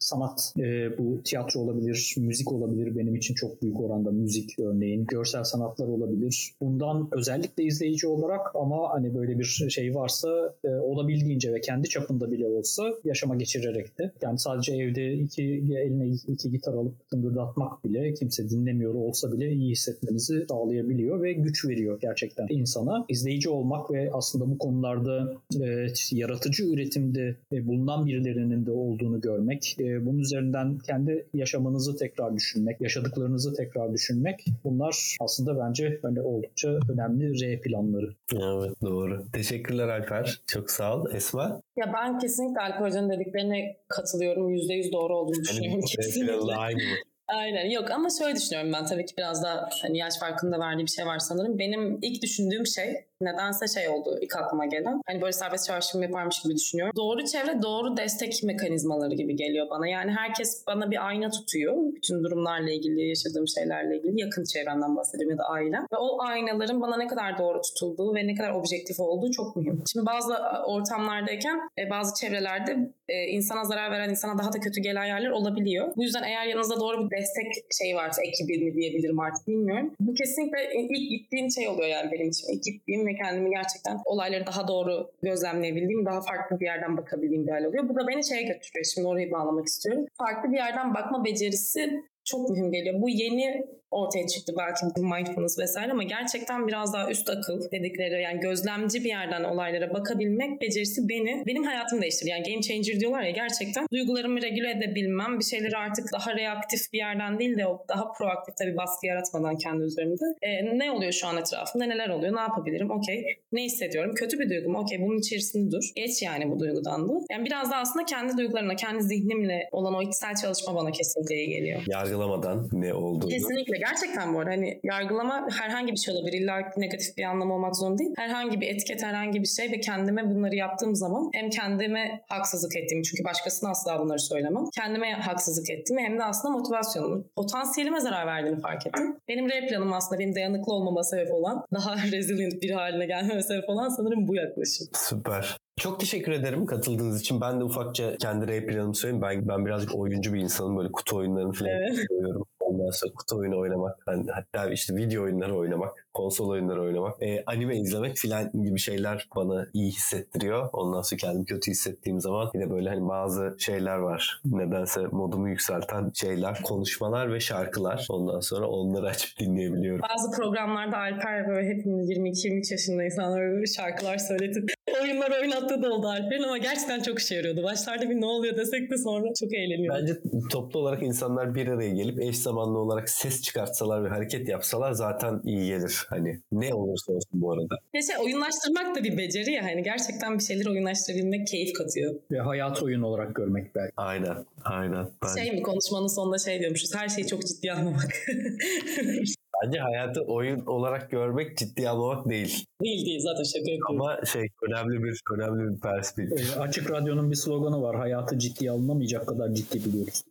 sanat. Bu tiyatro olabilir, müzik olabilir. Benim için çok büyük oranda müzik örneğin. Görsel sanatlar olabilir. Bundan özellikle izleyici olarak ama hani böyle bir şey varsa olabildiğince ve kendi çapında bile olsa yaşama geçirerek de. Yani sadece evde iki eline iki gitar alıp tıngırdatmak bile kimse dinlemiyor olsa bile iyi hissetmenizi sağlayabiliyor ve güç veriyor gerçekten insana. İzleyici olmak ve aslında bu konularda e, yaratıcı üretimde e, bulunan birilerinin de olduğunu görmek, e, bunun üzerinden kendi yaşamınızı tekrar düşünmek, yaşadıklarınızı tekrar düşünmek bunlar aslında bence böyle oldukça önemli R planları. Evet doğru. Teşekkürler Alper. Çok sağ ol. Esma? Ya ben kesinlikle Alper Hoca'nın dediklerine katılıyorum. %100 doğru olduğunu düşünüyorum. Yani, kesinlikle. Aynı? Aynen yok ama şöyle düşünüyorum ben tabii ki biraz da hani yaş farkında verdiği bir şey var sanırım. Benim ilk düşündüğüm şey nedense şey oldu ilk aklıma gelen. Hani böyle serbest çağrışım yaparmış gibi düşünüyorum. Doğru çevre doğru destek mekanizmaları gibi geliyor bana. Yani herkes bana bir ayna tutuyor. Bütün durumlarla ilgili, yaşadığım şeylerle ilgili. Yakın çevremden bahsediyorum ya da aile. Ve o aynaların bana ne kadar doğru tutulduğu ve ne kadar objektif olduğu çok mühim. Şimdi bazı ortamlardayken e, bazı çevrelerde e, insana zarar veren, insana daha da kötü gelen yerler olabiliyor. Bu yüzden eğer yanınızda doğru bir destek şey varsa, ekibi mi diyebilirim artık bilmiyorum. Bu kesinlikle ilk gittiğim şey oluyor yani benim için. İlk gittiğim ve kendimi gerçekten olayları daha doğru gözlemleyebildiğim, daha farklı bir yerden bakabildiğim bir hal oluyor. Bu da beni şeye götürüyor. Şimdi orayı bağlamak istiyorum. Farklı bir yerden bakma becerisi çok mühim geliyor. Bu yeni ortaya çıktı belki mindfulness vesaire ama gerçekten biraz daha üst akıl dedikleri yani gözlemci bir yerden olaylara bakabilmek becerisi beni benim hayatımı değiştirdi. Yani game changer diyorlar ya gerçekten duygularımı regüle edebilmem bir şeyleri artık daha reaktif bir yerden değil de daha proaktif tabii baskı yaratmadan kendi üzerimde. E, ne oluyor şu an etrafımda neler oluyor ne yapabilirim okey ne hissediyorum kötü bir duygu mu okey bunun içerisinde dur geç yani bu duygudan da. Yani biraz da aslında kendi duygularımla kendi zihnimle olan o içsel çalışma bana kesinlikle iyi geliyor. Yargılamadan ne olduğunu. Kesinlikle gerçekten bu arada hani yargılama herhangi bir şey olabilir. İlla negatif bir anlam olmak zorunda değil. Herhangi bir etiket, herhangi bir şey ve kendime bunları yaptığım zaman hem kendime haksızlık ettiğimi çünkü başkasına asla bunları söylemem. Kendime haksızlık ettiğimi hem de aslında motivasyonumu, potansiyelime zarar verdiğini fark ettim. Benim R planım aslında benim dayanıklı olmama sebep olan, daha *laughs* resilient bir haline gelmeme sebep olan sanırım bu yaklaşım. Süper. Çok teşekkür ederim katıldığınız için. Ben de ufakça kendi rap planımı söyleyeyim. Ben, ben birazcık oyuncu bir insanım. Böyle kutu oyunlarını falan Evet. seviyorum. Ondan sonra kutu oyunu oynamak, hani hatta işte video oyunları oynamak, konsol oyunları oynamak, e, anime izlemek filan gibi şeyler bana iyi hissettiriyor. Ondan sonra kendimi kötü hissettiğim zaman bir de böyle hani bazı şeyler var. Nedense modumu yükselten şeyler, konuşmalar ve şarkılar. Ondan sonra onları açıp dinleyebiliyorum. Bazı programlarda Alper böyle hepimiz 22-23 yaşında insanlar böyle şarkılar söyletip oyunlar oynattığı da oldu Alper'in ama gerçekten çok işe yarıyordu. Başlarda bir ne oluyor desek de sonra çok eğleniyor. Bence toplu olarak insanlar bir araya gelip eş zamanlı olarak ses çıkartsalar ve hareket yapsalar zaten iyi gelir. Hani ne olursa olsun bu arada. Ya şey oyunlaştırmak da bir beceri ya hani gerçekten bir şeyleri oyunlaştırabilmek keyif katıyor. Ve hayat oyun olarak görmek belki. Aynen, aynen. Ben, Şey mi konuşmanın sonunda şey diyormuşuz her şeyi çok ciddiye almamak. *laughs* Bence hayatı oyun olarak görmek ciddiye almamak değil. değil değil zaten şaka yapıyorum. Ama şey önemli bir önemli bir perspektif. Ee, Açık Radyo'nun bir sloganı var. Hayatı ciddiye alınamayacak kadar ciddi biliyoruz.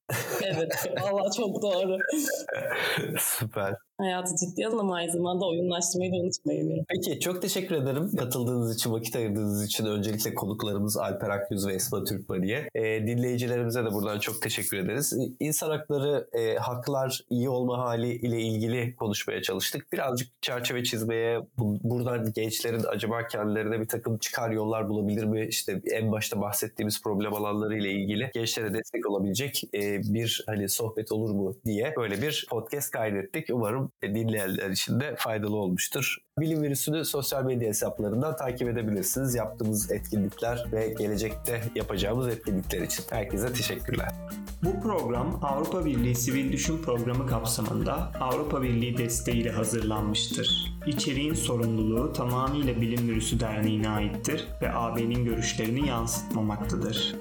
Evet *laughs* valla çok doğru. *laughs* Süper. Hayatı ciddiye alın ama aynı zamanda oyunlaştırmayı da unutmayın. Peki çok teşekkür ederim katıldığınız için, vakit ayırdığınız için. Öncelikle konuklarımız Alper Akyüz ve Esma Türkmani'ye. E, dinleyicilerimize de buradan çok teşekkür ederiz. İnsan hakları, e, haklar, iyi olma hali ile ilgili konuşmaya çalıştık. Birazcık çerçeve çizmeye, bu, buradan gençlerin acaba kendilerine bir takım çıkar yollar bulabilir mi? İşte en başta bahsettiğimiz problem alanları ile ilgili gençlere destek olabilecek e, bir hani sohbet olur mu diye böyle bir podcast kaydettik. Umarım dinleyenler için de faydalı olmuştur. Bilim Virüsü'nü sosyal medya hesaplarından takip edebilirsiniz. Yaptığımız etkinlikler ve gelecekte yapacağımız etkinlikler için. Herkese teşekkürler. Bu program Avrupa Birliği Sivil Düşün Programı kapsamında Avrupa Birliği desteğiyle hazırlanmıştır. İçeriğin sorumluluğu tamamıyla Bilim Virüsü Derneği'ne aittir ve AB'nin görüşlerini yansıtmamaktadır.